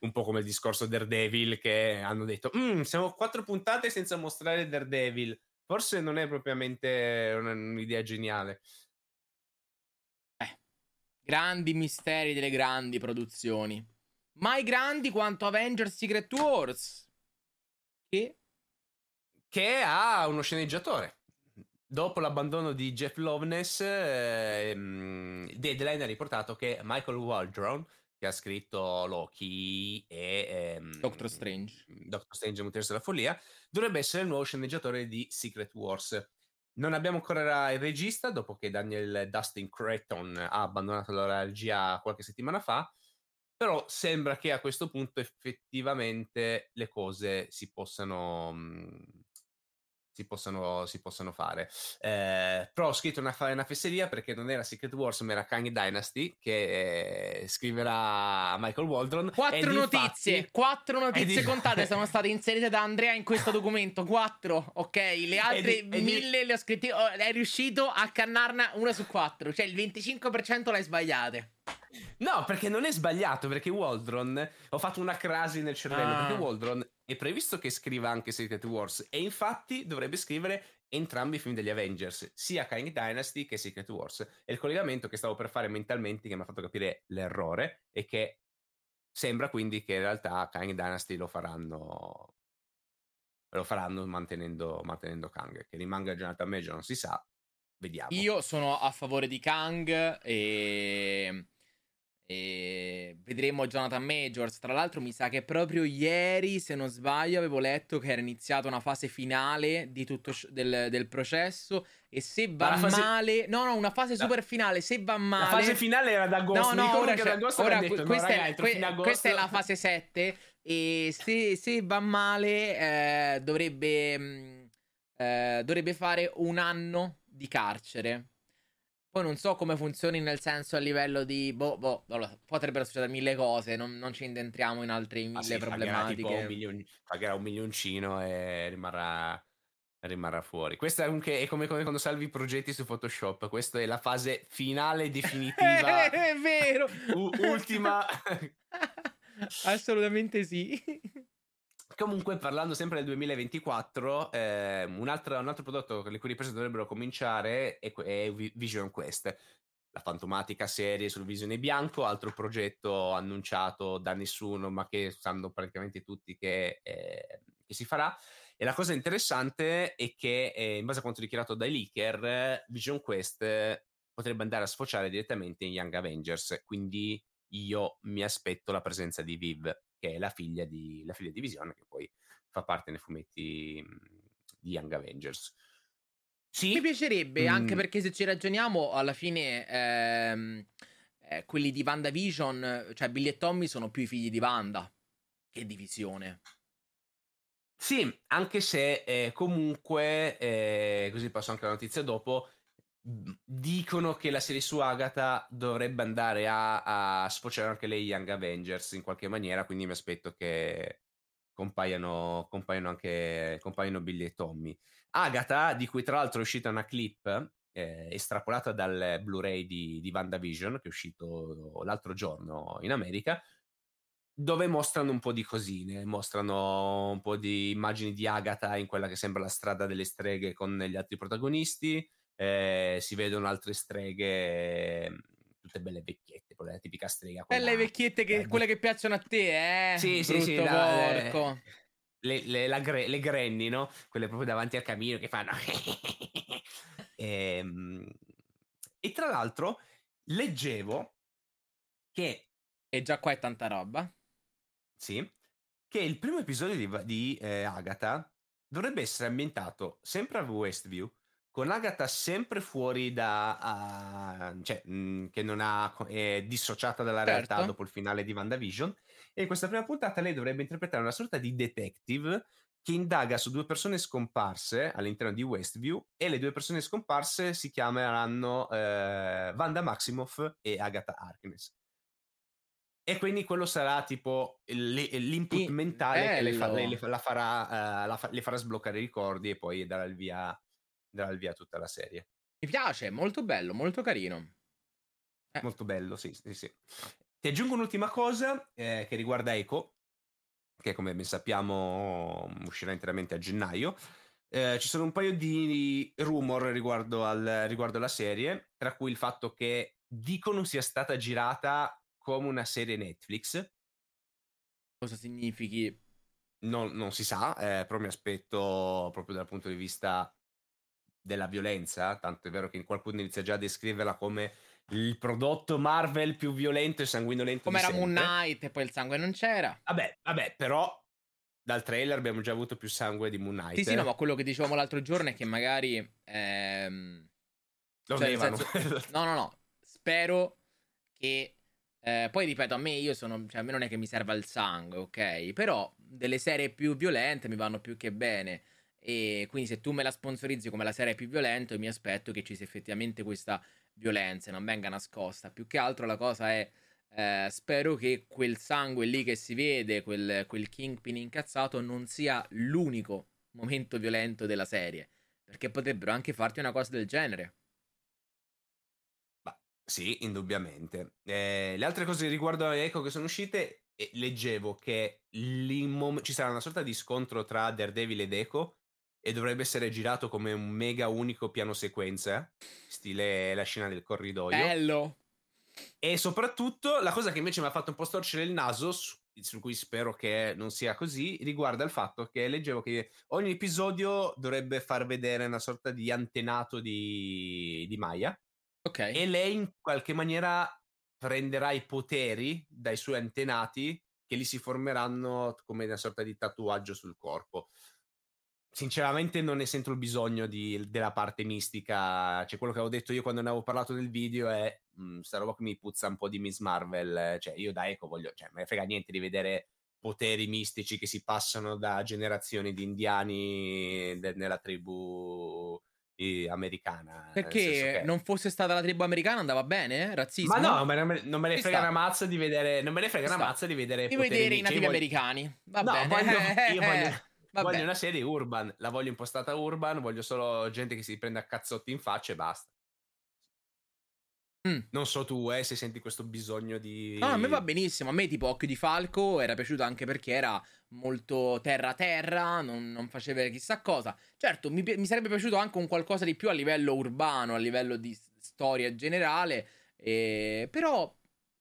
Un po' come il discorso Daredevil che hanno detto, mm, siamo quattro puntate senza mostrare Daredevil, forse non è propriamente un'idea geniale. Eh, grandi misteri delle grandi produzioni. Mai grandi quanto Avengers Secret Wars. Che? Che ha uno sceneggiatore. Dopo l'abbandono di Jeff Loveness, ehm, Deadline ha riportato che Michael Waldron, che ha scritto Loki e ehm, Doctor Strange, Doctor Strange e Multiverso della Follia, dovrebbe essere il nuovo sceneggiatore di Secret Wars. Non abbiamo ancora il regista, dopo che Daniel Dustin Creighton ha abbandonato la regia qualche settimana fa, però sembra che a questo punto effettivamente le cose si possano... Mh, si possano, si possano fare. Eh, però ho scritto una, una, fesseria perché non era Secret Wars, ma era Kang Dynasty che eh, scriverà Michael Waldron. Quattro notizie, infatti, quattro notizie di... contate sono state inserite da Andrea in questo documento. Quattro, ok? Le altre di... mille le ho scritte. Oh, è riuscito a cannarne una su quattro, cioè il 25% l'hai sbagliate. No, perché non è sbagliato, perché Waldron, ho fatto una crasi nel cervello, ah. perché Waldron è previsto che scriva anche Secret Wars e infatti dovrebbe scrivere entrambi i film degli Avengers, sia Kang Dynasty che Secret Wars. E il collegamento che stavo per fare mentalmente che mi ha fatto capire l'errore è che sembra quindi che in realtà Kang Dynasty lo faranno lo faranno mantenendo, mantenendo Kang, che rimanga Jonathan Major non si sa, vediamo. Io sono a favore di Kang e e vedremo Jonathan Majors. Tra l'altro, mi sa che proprio ieri, se non sbaglio, avevo letto che era iniziata una fase finale di tutto sh- del, del, processo. E se va fase... male, no, no, una fase super finale. Se va male, la fase finale era d'agosto. No, no, ora, che d'agosto ora detto, questa, no, ragazzi, è, que- questa è la fase 7. E se, se va male, eh, dovrebbe, mm, eh, dovrebbe fare un anno di carcere. Poi non so come funzioni nel senso a livello di. Boh, boh, potrebbero succedere mille cose, non, non ci intentriamo in altre mille ah, sì, problematiche. Pagherà, un milion, pagherà un milioncino e rimarrà, rimarrà fuori. Questa è, anche, è come, come, quando salvi i progetti su Photoshop. Questa è la fase finale definitiva. è vero! U- ultima. Assolutamente sì. Comunque, parlando sempre del 2024, eh, un, altro, un, altro, prodotto le cui riprese dovrebbero cominciare è, è, Vision Quest, la fantomatica serie sul Visione Bianco, altro progetto annunciato da nessuno, ma che sanno praticamente tutti che, eh, che si farà. E la cosa interessante è che, eh, in base a quanto dichiarato dai leaker, Vision Quest potrebbe andare a sfociare direttamente in Young Avengers, quindi io mi aspetto la presenza di Viv che è la figlia di, la figlia di Vision, che poi fa parte nei fumetti mhmm, di Young Avengers. Sì. Mi piacerebbe, mm. anche perché se ci ragioniamo, alla fine ehm, eh, quelli di WandaVision, cioè Billy e Tommy, sono più i figli di Wanda che di Visione. Sì, anche se eh, comunque, eh, così passo anche la notizia dopo, dicono che la serie su Agatha dovrebbe andare a, a sfociare anche le Young Avengers in qualche maniera, quindi mi aspetto che compaiano, compaiano anche compaiano Billy e Tommy. Agatha, di cui tra l'altro è uscita una clip eh, estrapolata dal Blu-ray di, di WandaVision, che è uscito l'altro giorno in America, dove mostrano un po' di cosine, mostrano un po' di immagini di Agatha in quella che sembra la strada delle streghe con gli altri protagonisti, eh, si vedono altre streghe tutte belle vecchiette, quella tipica strega. Quella, belle vecchiette, che, eh, quelle che piacciono a te, eh? Sì, sì, sì. La, eh, le, le, la, le, granny, no? Quelle proprio davanti al camino che fanno... e, ehm, e tra l'altro leggevo che... E già qua è tanta roba. Sì. Che il primo episodio di, di eh, Agatha dovrebbe essere ambientato sempre a Westview, con Agatha sempre fuori da... Uh, cioè, mh, mm, che non ha... è dissociata dalla certo. realtà dopo il finale di WandaVision. E in questa prima puntata lei dovrebbe interpretare una sorta di detective che indaga su due persone scomparse all'interno di Westview e le due persone scomparse si chiameranno eh, Wanda Maximoff e Agatha Harkness. E quindi quello sarà tipo l'input mentale bello. che le, fa, le, la farà, uh, fa, le farà sbloccare i ricordi e poi darà il via darà il via tutta la serie. Mi piace, molto bello, molto carino. Eh. Molto bello, sì, sì, sì. Ti aggiungo un'ultima cosa eh, che riguarda Echo, che come ben sappiamo uscirà interamente a gennaio. eh, ci sono un paio di rumor riguardo, al, riguardo alla serie, tra cui il fatto che dicono sia stata girata come una serie Netflix. Cosa significhi? Non, non si sa, eh, però mi aspetto proprio dal punto di vista della violenza, tanto è vero che qualcuno inizia già a descriverla come il prodotto Marvel più violento e sanguinolento come era Moon Knight e poi il sangue non c'era. Vabbè, vabbè, però dal trailer abbiamo già avuto più sangue di Moon Knight. Sì, sì, no, ma quello che dicevamo l'altro giorno è che magari ehm, lo cioè, senso, no, no, no, spero che eh, poi ripeto, a me io sono, cioè a me non è che mi serva il sangue, ok? Però delle serie più violente mi vanno più che bene. E quindi se tu me la sponsorizzi come la serie più violenta, io mi aspetto che ci sia effettivamente questa violenza e non venga nascosta. Più che altro la cosa è. Eh, spero che quel sangue lì che si vede, quel, quel Kingpin incazzato, non sia l'unico momento violento della serie. Perché potrebbero anche farti una cosa del genere. Bah, sì, indubbiamente. Eh, le altre cose riguardo a Echo che sono uscite, eh, leggevo che ci sarà una sorta di scontro tra Daredevil ed Echo e dovrebbe essere girato come un mega unico piano sequenza, stile la scena del corridoio. Bello! E soprattutto la cosa che invece mi ha fatto un po' storcere il naso, su, su, cui spero che non sia così, riguarda il fatto che leggevo che ogni episodio dovrebbe far vedere una sorta di antenato di, di Maya. Ok. E lei in qualche maniera prenderà i poteri dai suoi antenati che li si formeranno come una sorta di tatuaggio sul corpo sinceramente non ne sento il bisogno di, della parte mistica. Cioè, quello che avevo detto io quando ne avevo parlato del video è: mh, mm, sta roba che mi puzza un po' di Miss Marvel. Cioè, io da Echo voglio, cioè, me ne frega niente di vedere poteri mistici che si passano da generazioni di indiani de- nella tribù americana. Perché che... non fosse stata la tribù americana andava bene? Razzismo? Ma no, non me, non me ne frega una mazza di vedere. Non me ne frega una mazza di vedere. Di vedere i nativi voglio... americani. Va no, bene. Voglio, io voglio, Vabbè. Voglio una serie urban, la voglio impostata urban, voglio solo gente che si prende a cazzotti in faccia e basta. Mm. Non so tu, eh, se senti questo bisogno di. No, a me va benissimo. A me, tipo, Occhio di Falco era piaciuto anche perché era molto terra-terra, non, non faceva chissà cosa. Certo, mi, mi, sarebbe piaciuto anche un qualcosa di più a livello urbano, a livello di storia generale. Eh, però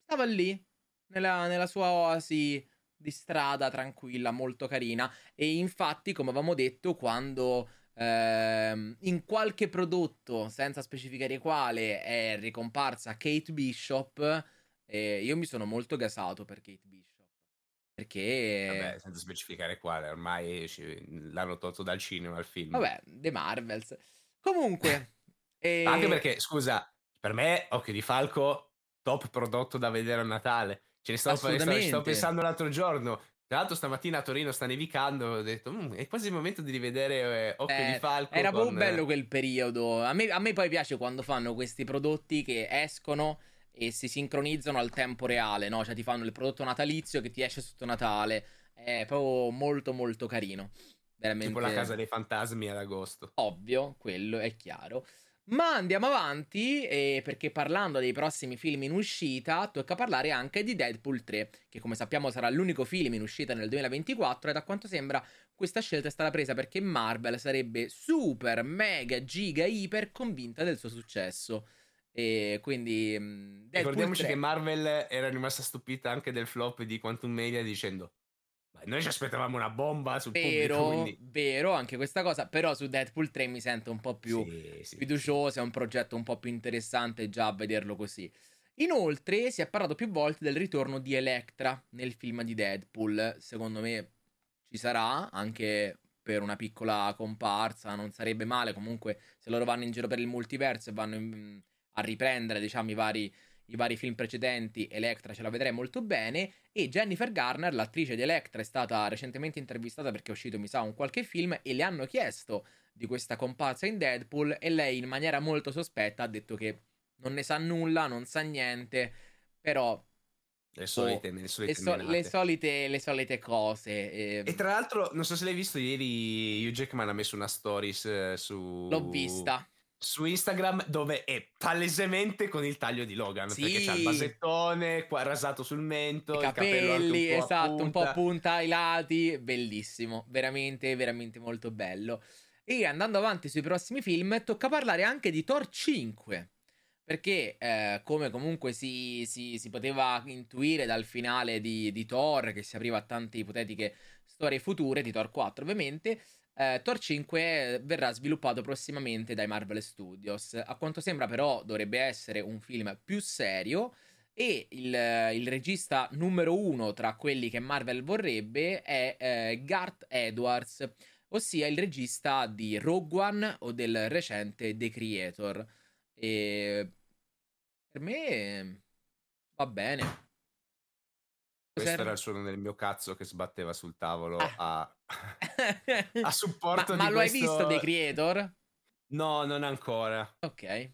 stava lì, nella, nella sua oasi di strada tranquilla, molto carina. E infatti, come avevamo detto, quando ehm, in qualche prodotto, senza specificare quale, è ricomparsa Kate Bishop, eh, io mi sono molto gasato per Kate Bishop. Perché. Vabbè, senza specificare quale, ormai l'hanno tolto dal cinema al film. Vabbè, The Marvels. Comunque. e... Anche perché, scusa, per me, Occhio di Falco, top prodotto da vedere a Natale. Ce ne stavo, stavo, stavo pensando l'altro giorno. Tra l'altro stamattina a Torino sta nevicando, ho detto mm, è quasi il momento di rivedere eh, Occhio eh, di Falco. Era con... proprio bello quel periodo. A me, a me, poi piace quando fanno questi prodotti che escono e si sincronizzano al tempo reale, no? Cioè ti fanno il prodotto natalizio che ti esce sotto Natale. È proprio molto molto carino. Veramente... Tipo la casa dei fantasmi ad agosto. Ovvio, quello è chiaro. Ma andiamo avanti eh, perché parlando dei prossimi film in uscita tocca parlare anche di Deadpool 3 che come sappiamo sarà l'unico film in uscita nel 2024 e da quanto sembra questa scelta è stata presa perché Marvel sarebbe super mega giga iper convinta del suo successo. E quindi mm, Deadpool Ricordiamoci 3... che Marvel era rimasta stupita anche del flop di Quantum Media dicendo noi ci aspettavamo una bomba sul vero, pubblico. Quindi... Vero, anche questa cosa. Però su Deadpool 3 mi sento un po' più sì, sì, fiducioso. Sì. È un progetto un po' più interessante già a vederlo così. Inoltre si è parlato più volte del ritorno di Electra nel film di Deadpool. Secondo me ci sarà anche per una piccola comparsa. Non sarebbe male. Comunque, se loro vanno in giro per il multiverso e vanno in, a riprendere, diciamo, i vari i vari film precedenti, Electra ce la vedrei molto bene. E Jennifer Garner, l'attrice di Electra, è stata recentemente intervistata perché è uscito, mi sa, un qualche film e le hanno chiesto di questa comparsa in Deadpool e lei in maniera molto sospetta ha detto che non ne sa nulla, non sa niente, però... Le solite, oh, le, solite le, so, le, solite, le, solite, cose. Eh. E tra l'altro, non so se l'hai visto, ieri Hugh Jackman ha messo una stories eh, su... L'ho vista su Instagram dove è palesemente con il taglio di Logan sì. perché c'ha il basettone qua rasato sul mento i capelli un esatto un po' a punta ai lati bellissimo veramente veramente molto bello E andando avanti sui prossimi film, tocca parlare anche di Thor 5. Perché, eh, come comunque si, si, si, poteva intuire dal finale di, di, Thor, che si apriva a tante ipotetiche storie future, di Thor 4 ovviamente, eh, Thor 5 verrà sviluppato prossimamente dai Marvel Studios. A quanto sembra però dovrebbe essere un film più serio e il, il regista numero uno tra quelli che Marvel vorrebbe è eh, Garth Edwards, ossia il regista di Rogue One o del recente The Creator. E per me va bene. Questo era il suono del mio cazzo che sbatteva sul tavolo ah. a... a supporto ma, ma lo questo... hai visto The Creator? No, non ancora. Ok.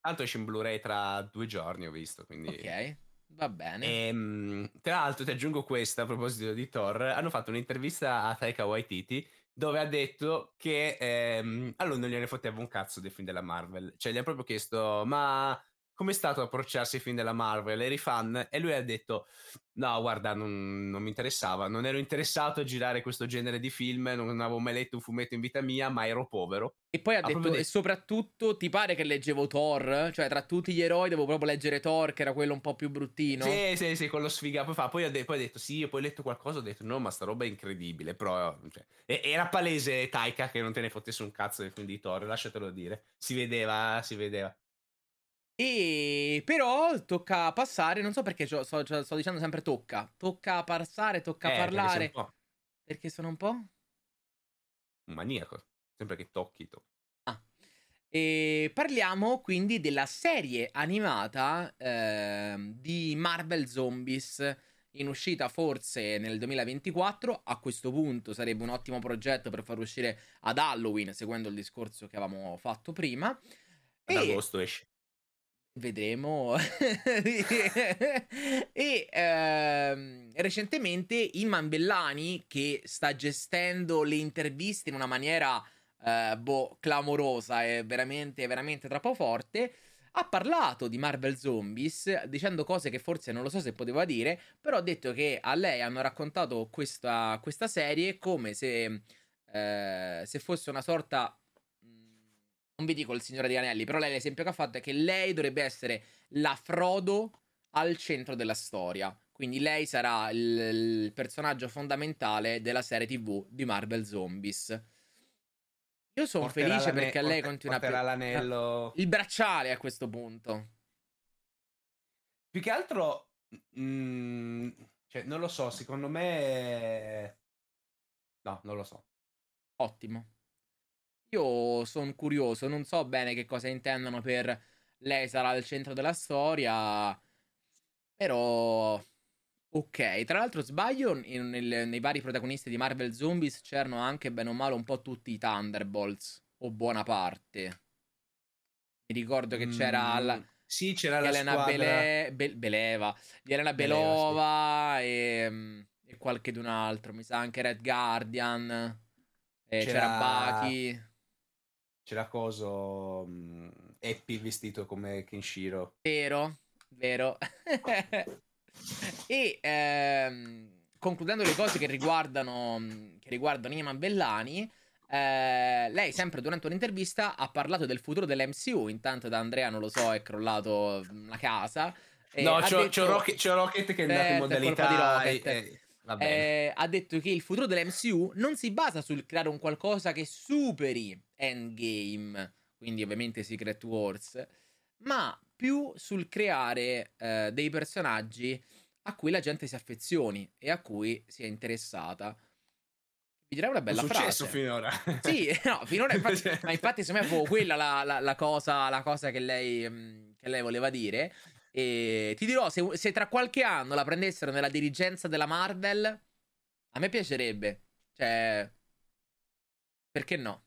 Tanto esce in Blu-ray tra due giorni, ho visto, quindi... Ok, va bene. E, ehm, tra l'altro ti aggiungo questa a proposito di Thor. Hanno fatto un'intervista a Taika Waititi dove ha detto che ehm, a lui non gliene fotteva un cazzo dei film della Marvel. Cioè gli ha proprio chiesto, ma come è stato approcciarsi ai film della Marvel, eri fan? E lui ha detto, no guarda, non, non, mi interessava, non ero interessato a girare questo genere di film, non avevo mai letto un fumetto in vita mia, ma ero povero. E poi ha, ha detto, detto, e soprattutto, ti pare che leggevo Thor? Cioè, tra tutti gli eroi devo proprio leggere Thor, che era quello un po' più bruttino. Sì, sì, sì, quello sfiga. Poi, fa, poi, ha, de- poi ha detto, sì, io poi ho letto qualcosa, ho detto, no, ma sta roba è incredibile, però... Cioè, era palese Taika che non te ne fottesse un cazzo del film di Thor, lasciatelo dire. Si vedeva, si vedeva. E però tocca passare, non so perché sto, sto, sto dicendo sempre tocca. Tocca passare, tocca eh, parlare. Perché, perché, sono un po'? Un maniaco. Sempre che tocchi, tocchi. Ah. E parliamo quindi della serie animata eh, di Marvel Zombies in uscita forse nel 2024. A questo punto sarebbe un ottimo progetto per far uscire ad Halloween, seguendo il discorso che avevamo fatto prima. Ad e... agosto esce. Vedremo. e ehm, recentemente Iman Bellani, che sta gestendo le interviste in una maniera eh, boh, clamorosa e veramente, veramente troppo forte, ha parlato di Marvel Zombies dicendo cose che forse non lo so se poteva dire, però ha detto che a lei hanno raccontato questa, questa serie come se, eh, se fosse una sorta non vi dico il Signore degli Anelli, però lei l'esempio che ha fatto è che lei dovrebbe essere la Frodo al centro della storia. Quindi lei sarà il, il personaggio fondamentale della serie TV di Marvel Zombies. Io sono felice perché lei continua a l'anello. Il bracciale a questo punto. Più che altro, mh, mm, cioè, non lo so, secondo me. No, non lo so. Ottimo. Io sono curioso, non so bene che cosa intendono per lei sarà al centro della storia, però ok. Tra l'altro sbaglio, in, nel, nei vari protagonisti di Marvel Zombies c'erano anche bene o male un po' tutti i Thunderbolts, o buona parte. Mi ricordo che c'era... Mm, la, sì, c'era la Elena squadra... Bele, Be, Beleva, di Elena Belova, sì. e, e qualche d'un altro. Mi sa anche Red Guardian. c'era, c'era Baki. C'era coso um, Happy vestito come Kenshiro. Vero, vero. e ehm, concludendo le cose che riguardano, che riguardano Iman Bellani, eh, lei sempre durante un'intervista ha parlato del futuro dell'MCU. Intanto da Andrea, non lo so, è crollato la casa. No, detto... c'ho, Rocket, Rocket, che è andato in modalità... Di Rocket. E, e, eh, ha detto che il futuro dell'MCU non si basa sul creare un qualcosa che superi Endgame, quindi ovviamente Secret Wars, ma più sul creare eh, dei personaggi a cui la gente si affezioni e a cui si è interessata. Vi direi una bella è successo frase. finora. Sì, no, finora infatti, ma infatti secondo me fu quella la, la, la, cosa, la cosa che, lei, mm, che lei voleva dire. E ti dirò, se, se, tra qualche anno la prendessero nella dirigenza della Marvel, a me piacerebbe. Cioè, perché no?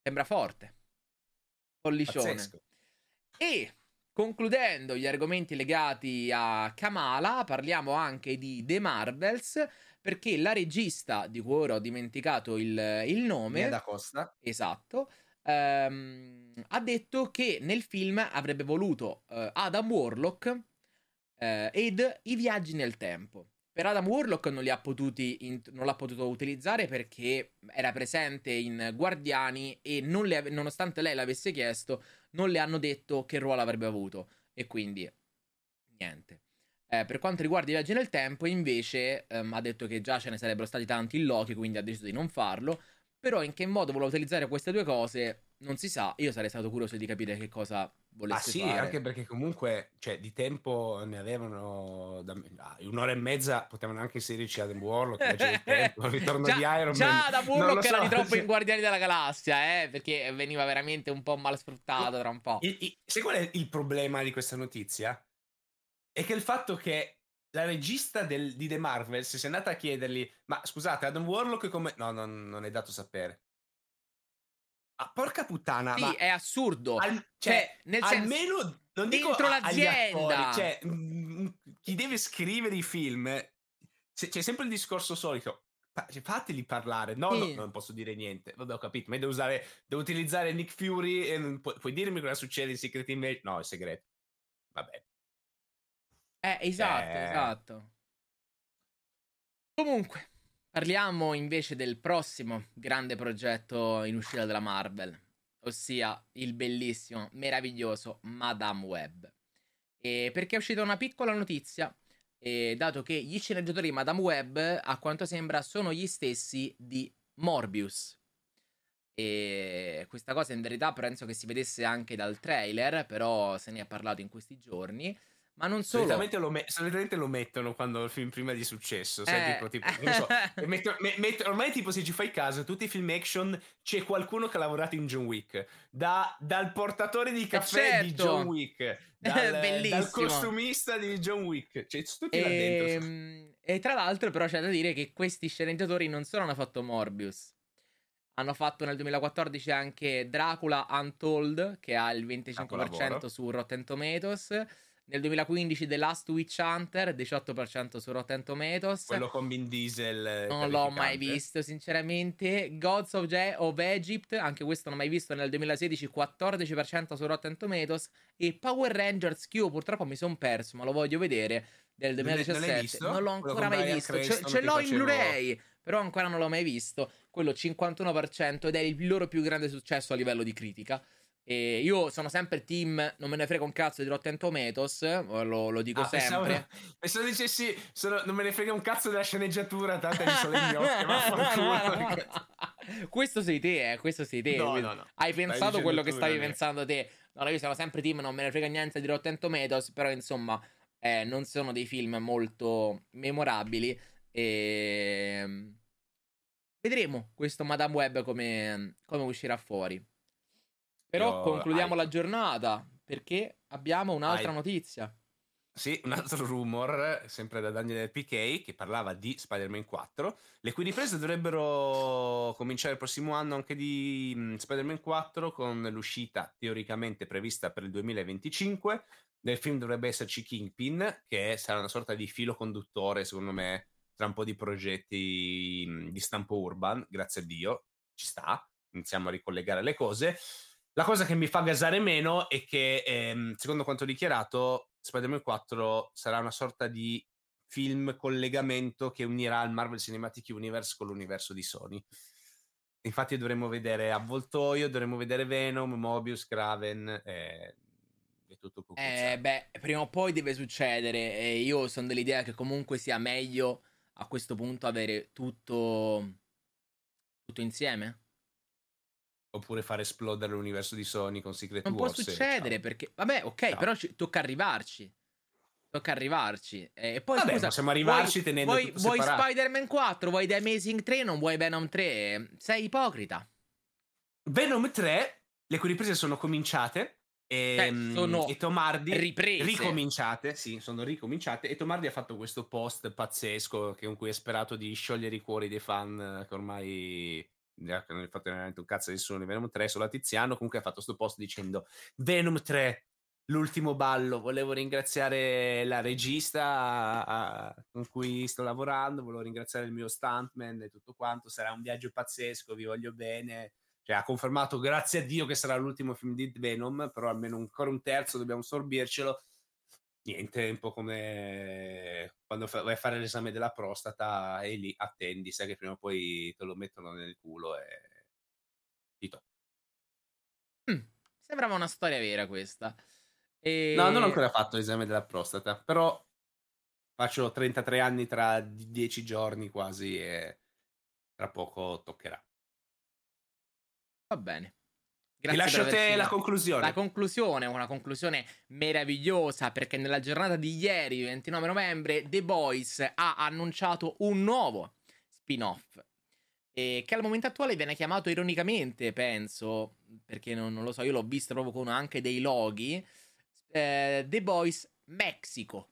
Sembra forte. Pollicione. Pazzesco. E concludendo gli argomenti legati a Kamala, parliamo anche di The Marvels. Perché la regista, di cui ora ho dimenticato il, il nome, da Costa, esatto, ehm, ha detto che nel film avrebbe voluto eh, Adam Warlock eh, ed i viaggi nel tempo. Per Adam Warlock non, li ha potuti in, non l'ha potuto utilizzare perché era presente in Guardiani e ave, nonostante lei l'avesse chiesto, non le hanno detto che ruolo avrebbe avuto. E quindi niente. Eh, per quanto riguarda i viaggi nel tempo, invece, ehm, ha detto che già ce ne sarebbero stati tanti in Loki, quindi ha deciso di non farlo. Però in che modo voleva utilizzare queste due cose non si sa. Io sarei stato curioso di capire che cosa volesse ah, sì, fare. anche perché comunque cioè, di tempo ne avevano da, un'ora e mezza, potevano anche inserirci Adam Warlock, il tempo, il ritorno già, di Iron già Man. Già da Warlock so, era di troppo in Guardiani della Galassia, eh, perché veniva veramente un po' mal sfruttato tra un po'. Il, il, sai qual è il problema di questa notizia? È che il fatto che la regista del, di The Marvels si è andata a chiedergli: Ma scusate, Adam Warlock come. No, no, non è dato sapere. Ah, porca puttana. Sì, è assurdo. Al, cioè, cioè, nel almeno senso, non dentro dico l'azienda. Cioè, mh, mm, chi deve scrivere i film, c'è sempre il discorso solito. Cioè, fateli parlare. No, sì. no, non posso dire niente. Vabbè, ho capito. Ma devo usare, devo utilizzare Nick Fury. E pu- puoi dirmi cosa succede in Secret Invasion? No, è segreto. Vabbè. Eh, esatto, eh... esatto. Comunque, parliamo invece del prossimo grande progetto in uscita della Marvel, ossia il bellissimo, meraviglioso Madame Web. E perché è uscita una piccola notizia, dato che gli sceneggiatori di Madame Web, a quanto sembra, sono gli stessi di Morbius. E questa cosa in verità penso che si vedesse anche dal trailer, però se ne è parlato in questi giorni. Ma non solo. Solitamente lo, me- solitamente lo mettono quando il film prima di successo. Sai, eh. tipo, tipo, so, metto, me- metto, ormai, tipo, se ci fai caso, tutti i film action c'è qualcuno che ha lavorato in John Wick. Da, dal portatore di caffè certo. di John Wick, dal, dal, costumista di John Wick. Cioè, tutti e, là dentro. Ehm, e tra l'altro, però, c'è da dire che questi sceneggiatori non solo hanno fatto Morbius. Hanno fatto nel 2014 anche Dracula Untold, che ha il 25% su Rotten Tomatoes. Nel 2015 The Last Witch Hunter, 18% su Rotten Tomatoes. Quello con Vin Diesel. Non l'ho mai visto, sinceramente. Gods of, Ge- of, Egypt, anche questo non l'ho mai visto, nel 2016 14% su Rotten Tomatoes. E Power Rangers, io purtroppo mi sono perso, ma lo voglio vedere, del 2017. Non, non l'ho ancora mai visto. Ce, ce l'ho in Blu-ray, però ancora non l'ho mai visto. Quello 51% ed è il loro più grande successo a livello di critica. E io sono sempre team, non me ne frega un cazzo di Rotten Tomatoes, lo, lo dico ah, sempre. Pensavo, pensavo dicessi, sono, non me ne frega un cazzo della sceneggiatura, tanto ci sono le gnocche, ma Questo sei te, eh, questo sei te. No, no, no. Hai pensato quello che stavi pensando te. No, io sono sempre team, non me ne frega niente di Rotten Tomatoes, però insomma, eh, non sono dei film molto memorabili e... Ehm, vedremo questo Madame Web come, come uscirà fuori. Però concludiamo I... la giornata perché abbiamo un'altra I... notizia. Sì, un altro rumor, sempre da Daniel PK, che parlava di Spider-Man 4, le cui riprese dovrebbero cominciare il prossimo anno anche di mm, Spider-Man 4, con l'uscita teoricamente prevista per il 2025. Nel film dovrebbe esserci Kingpin, che sarà una sorta di filo conduttore, secondo me, tra un po' di progetti mm, di stampo urban, grazie a Dio, ci sta, iniziamo a ricollegare le cose. La cosa che mi fa gasare meno è che, ehm, secondo quanto dichiarato, Spider-Man 4 sarà una sorta di film collegamento che unirà il Marvel Cinematic Universe con l'universo di Sony. Infatti dovremmo vedere Avvoltoio, dovremmo vedere Venom, Mobius, Kraven e, e tutto questo. Eh, beh, prima o poi deve succedere e io sono dell'idea che comunque sia meglio a questo punto avere tutto, tutto insieme. Oppure far esplodere l'universo di Sony con Secret non Wars. Non può succedere ciao. perché... Vabbè, ok, ciao. però ci... tocca arrivarci. Tocca arrivarci. E poi Vabbè, scusa, possiamo arrivarci vuoi, tenendo vuoi, vuoi Spider-Man 4, vuoi The Amazing 3, non vuoi Venom 3. Sei ipocrita. Venom 3, le cui riprese sono cominciate. E, cioè, sono e Tomardi riprese. ricominciate, sì, sono ricominciate. E Tomardi ha fatto questo post pazzesco che con cui ha sperato di sciogliere i cuori dei fan che ormai non gli ha fatto veramente un cazzo nessuno di Venom 3, solo a Tiziano, comunque ha fatto questo post dicendo Venom 3, l'ultimo ballo, volevo ringraziare la regista a, a, con cui sto lavorando, volevo ringraziare il mio stuntman e tutto quanto, sarà un viaggio pazzesco, vi voglio bene. Cioè, ha confermato grazie a Dio che sarà l'ultimo film di Venom, però almeno ancora un terzo dobbiamo sorbircelo. Niente, un po' come quando vai a fare l'esame della prostata e lì attendi, sai che prima o poi te lo mettono nel culo e ti tocca. Mm, sembrava una storia vera questa. E... No, non ho ancora fatto l'esame della prostata, però faccio 33 anni tra 10 giorni quasi e tra poco toccherà. Va bene. Grazie Ti lascio a te la conclusione. La conclusione, una conclusione meravigliosa perché nella giornata di ieri, 29 novembre, The Boys ha annunciato un nuovo spin-off eh, che al momento attuale viene chiamato ironicamente, penso, perché non, non lo so, io l'ho visto proprio con anche dei loghi, eh, The Boys Mexico,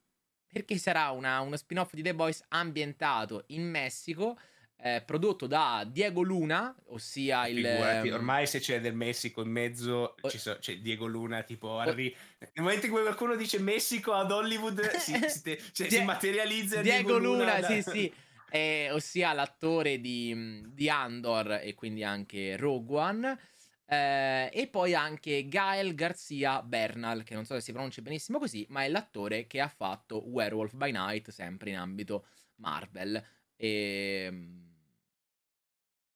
perché sarà una, uno spin-off di The Boys ambientato in Messico eh, prodotto da Diego Luna, ossia il... Figurati, ehm, ormai se c'è del Messico in mezzo, o... so, c'è Diego Luna, tipo Harry... Nel momento in cui qualcuno dice Messico ad Hollywood, si, si, te, cioè, Die... si materializza Diego, Diego Luna. Luna da... sì, sì. Eh, ossia l'attore di, di, Andor e quindi anche Rogue One. Eh, e poi anche Gael Garcia Bernal, che non so se si pronuncia benissimo così, ma è l'attore che ha fatto Werewolf by Night, sempre in ambito Marvel. E ehm,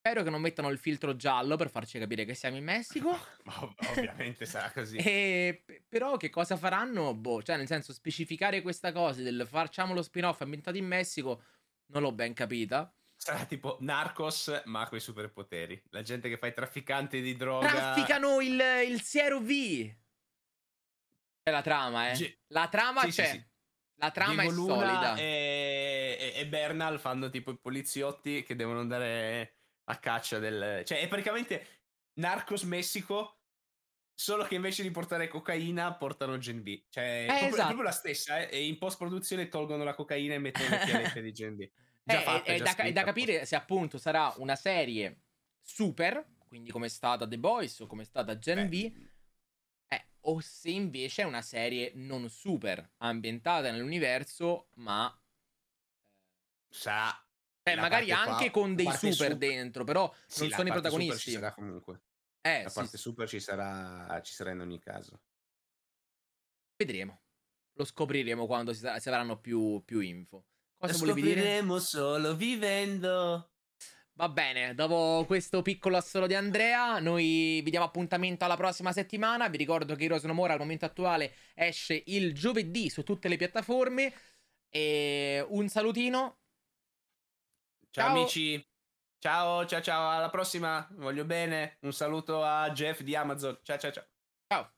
Spero che non mettano il filtro giallo per farci capire che siamo in Messico. ovviamente sarà così. E, però che cosa faranno? Boh, cioè nel senso specificare questa cosa del facciamo lo spin-off ambientato in Messico non l'ho ben capita. Sarà tipo Narcos ma con i superpoteri. La gente che fa i trafficanti di droga. Trafficano il, il Siero V. È la trama, eh. G- la trama sì, c'è. Sì, sì. La trama Diego è Luna solida. E, e, e Bernal fanno tipo i poliziotti che devono andare a caccia del... Cioè, è praticamente Narcos Messico, solo che invece di portare cocaina portano Gen B. Cioè, eh, è, proprio, esatto. è proprio la stessa, eh? e in post-produzione tolgono la cocaina e mettono le pianette di Gen B. Già eh, fatta, è, già da, scritta, da capire se appunto sarà una serie super, quindi come è stata The Boys o come è stata Gen Beh. B, eh, o se invece è una serie non super, ambientata nell'universo, ma... Sarà Beh, magari anche qua, con dei super, super, dentro, però sì, non sono i protagonisti. ci sarà comunque. Eh, la sì, parte super ci sarà, ci sarà in ogni caso. Vedremo. Lo scopriremo quando si, avranno più, più, info. Cosa Lo scopriremo dire? solo vivendo. Va bene, dopo questo piccolo assolo di Andrea, noi vi diamo appuntamento alla prossima settimana. Vi ricordo che Heroes No More al momento attuale esce il giovedì su tutte le piattaforme. E un salutino Ciao, ciao amici. Ciao, ciao, ciao, alla prossima. Voglio bene. Un saluto a Jeff di Amazon. Ciao, ciao, ciao. Ciao.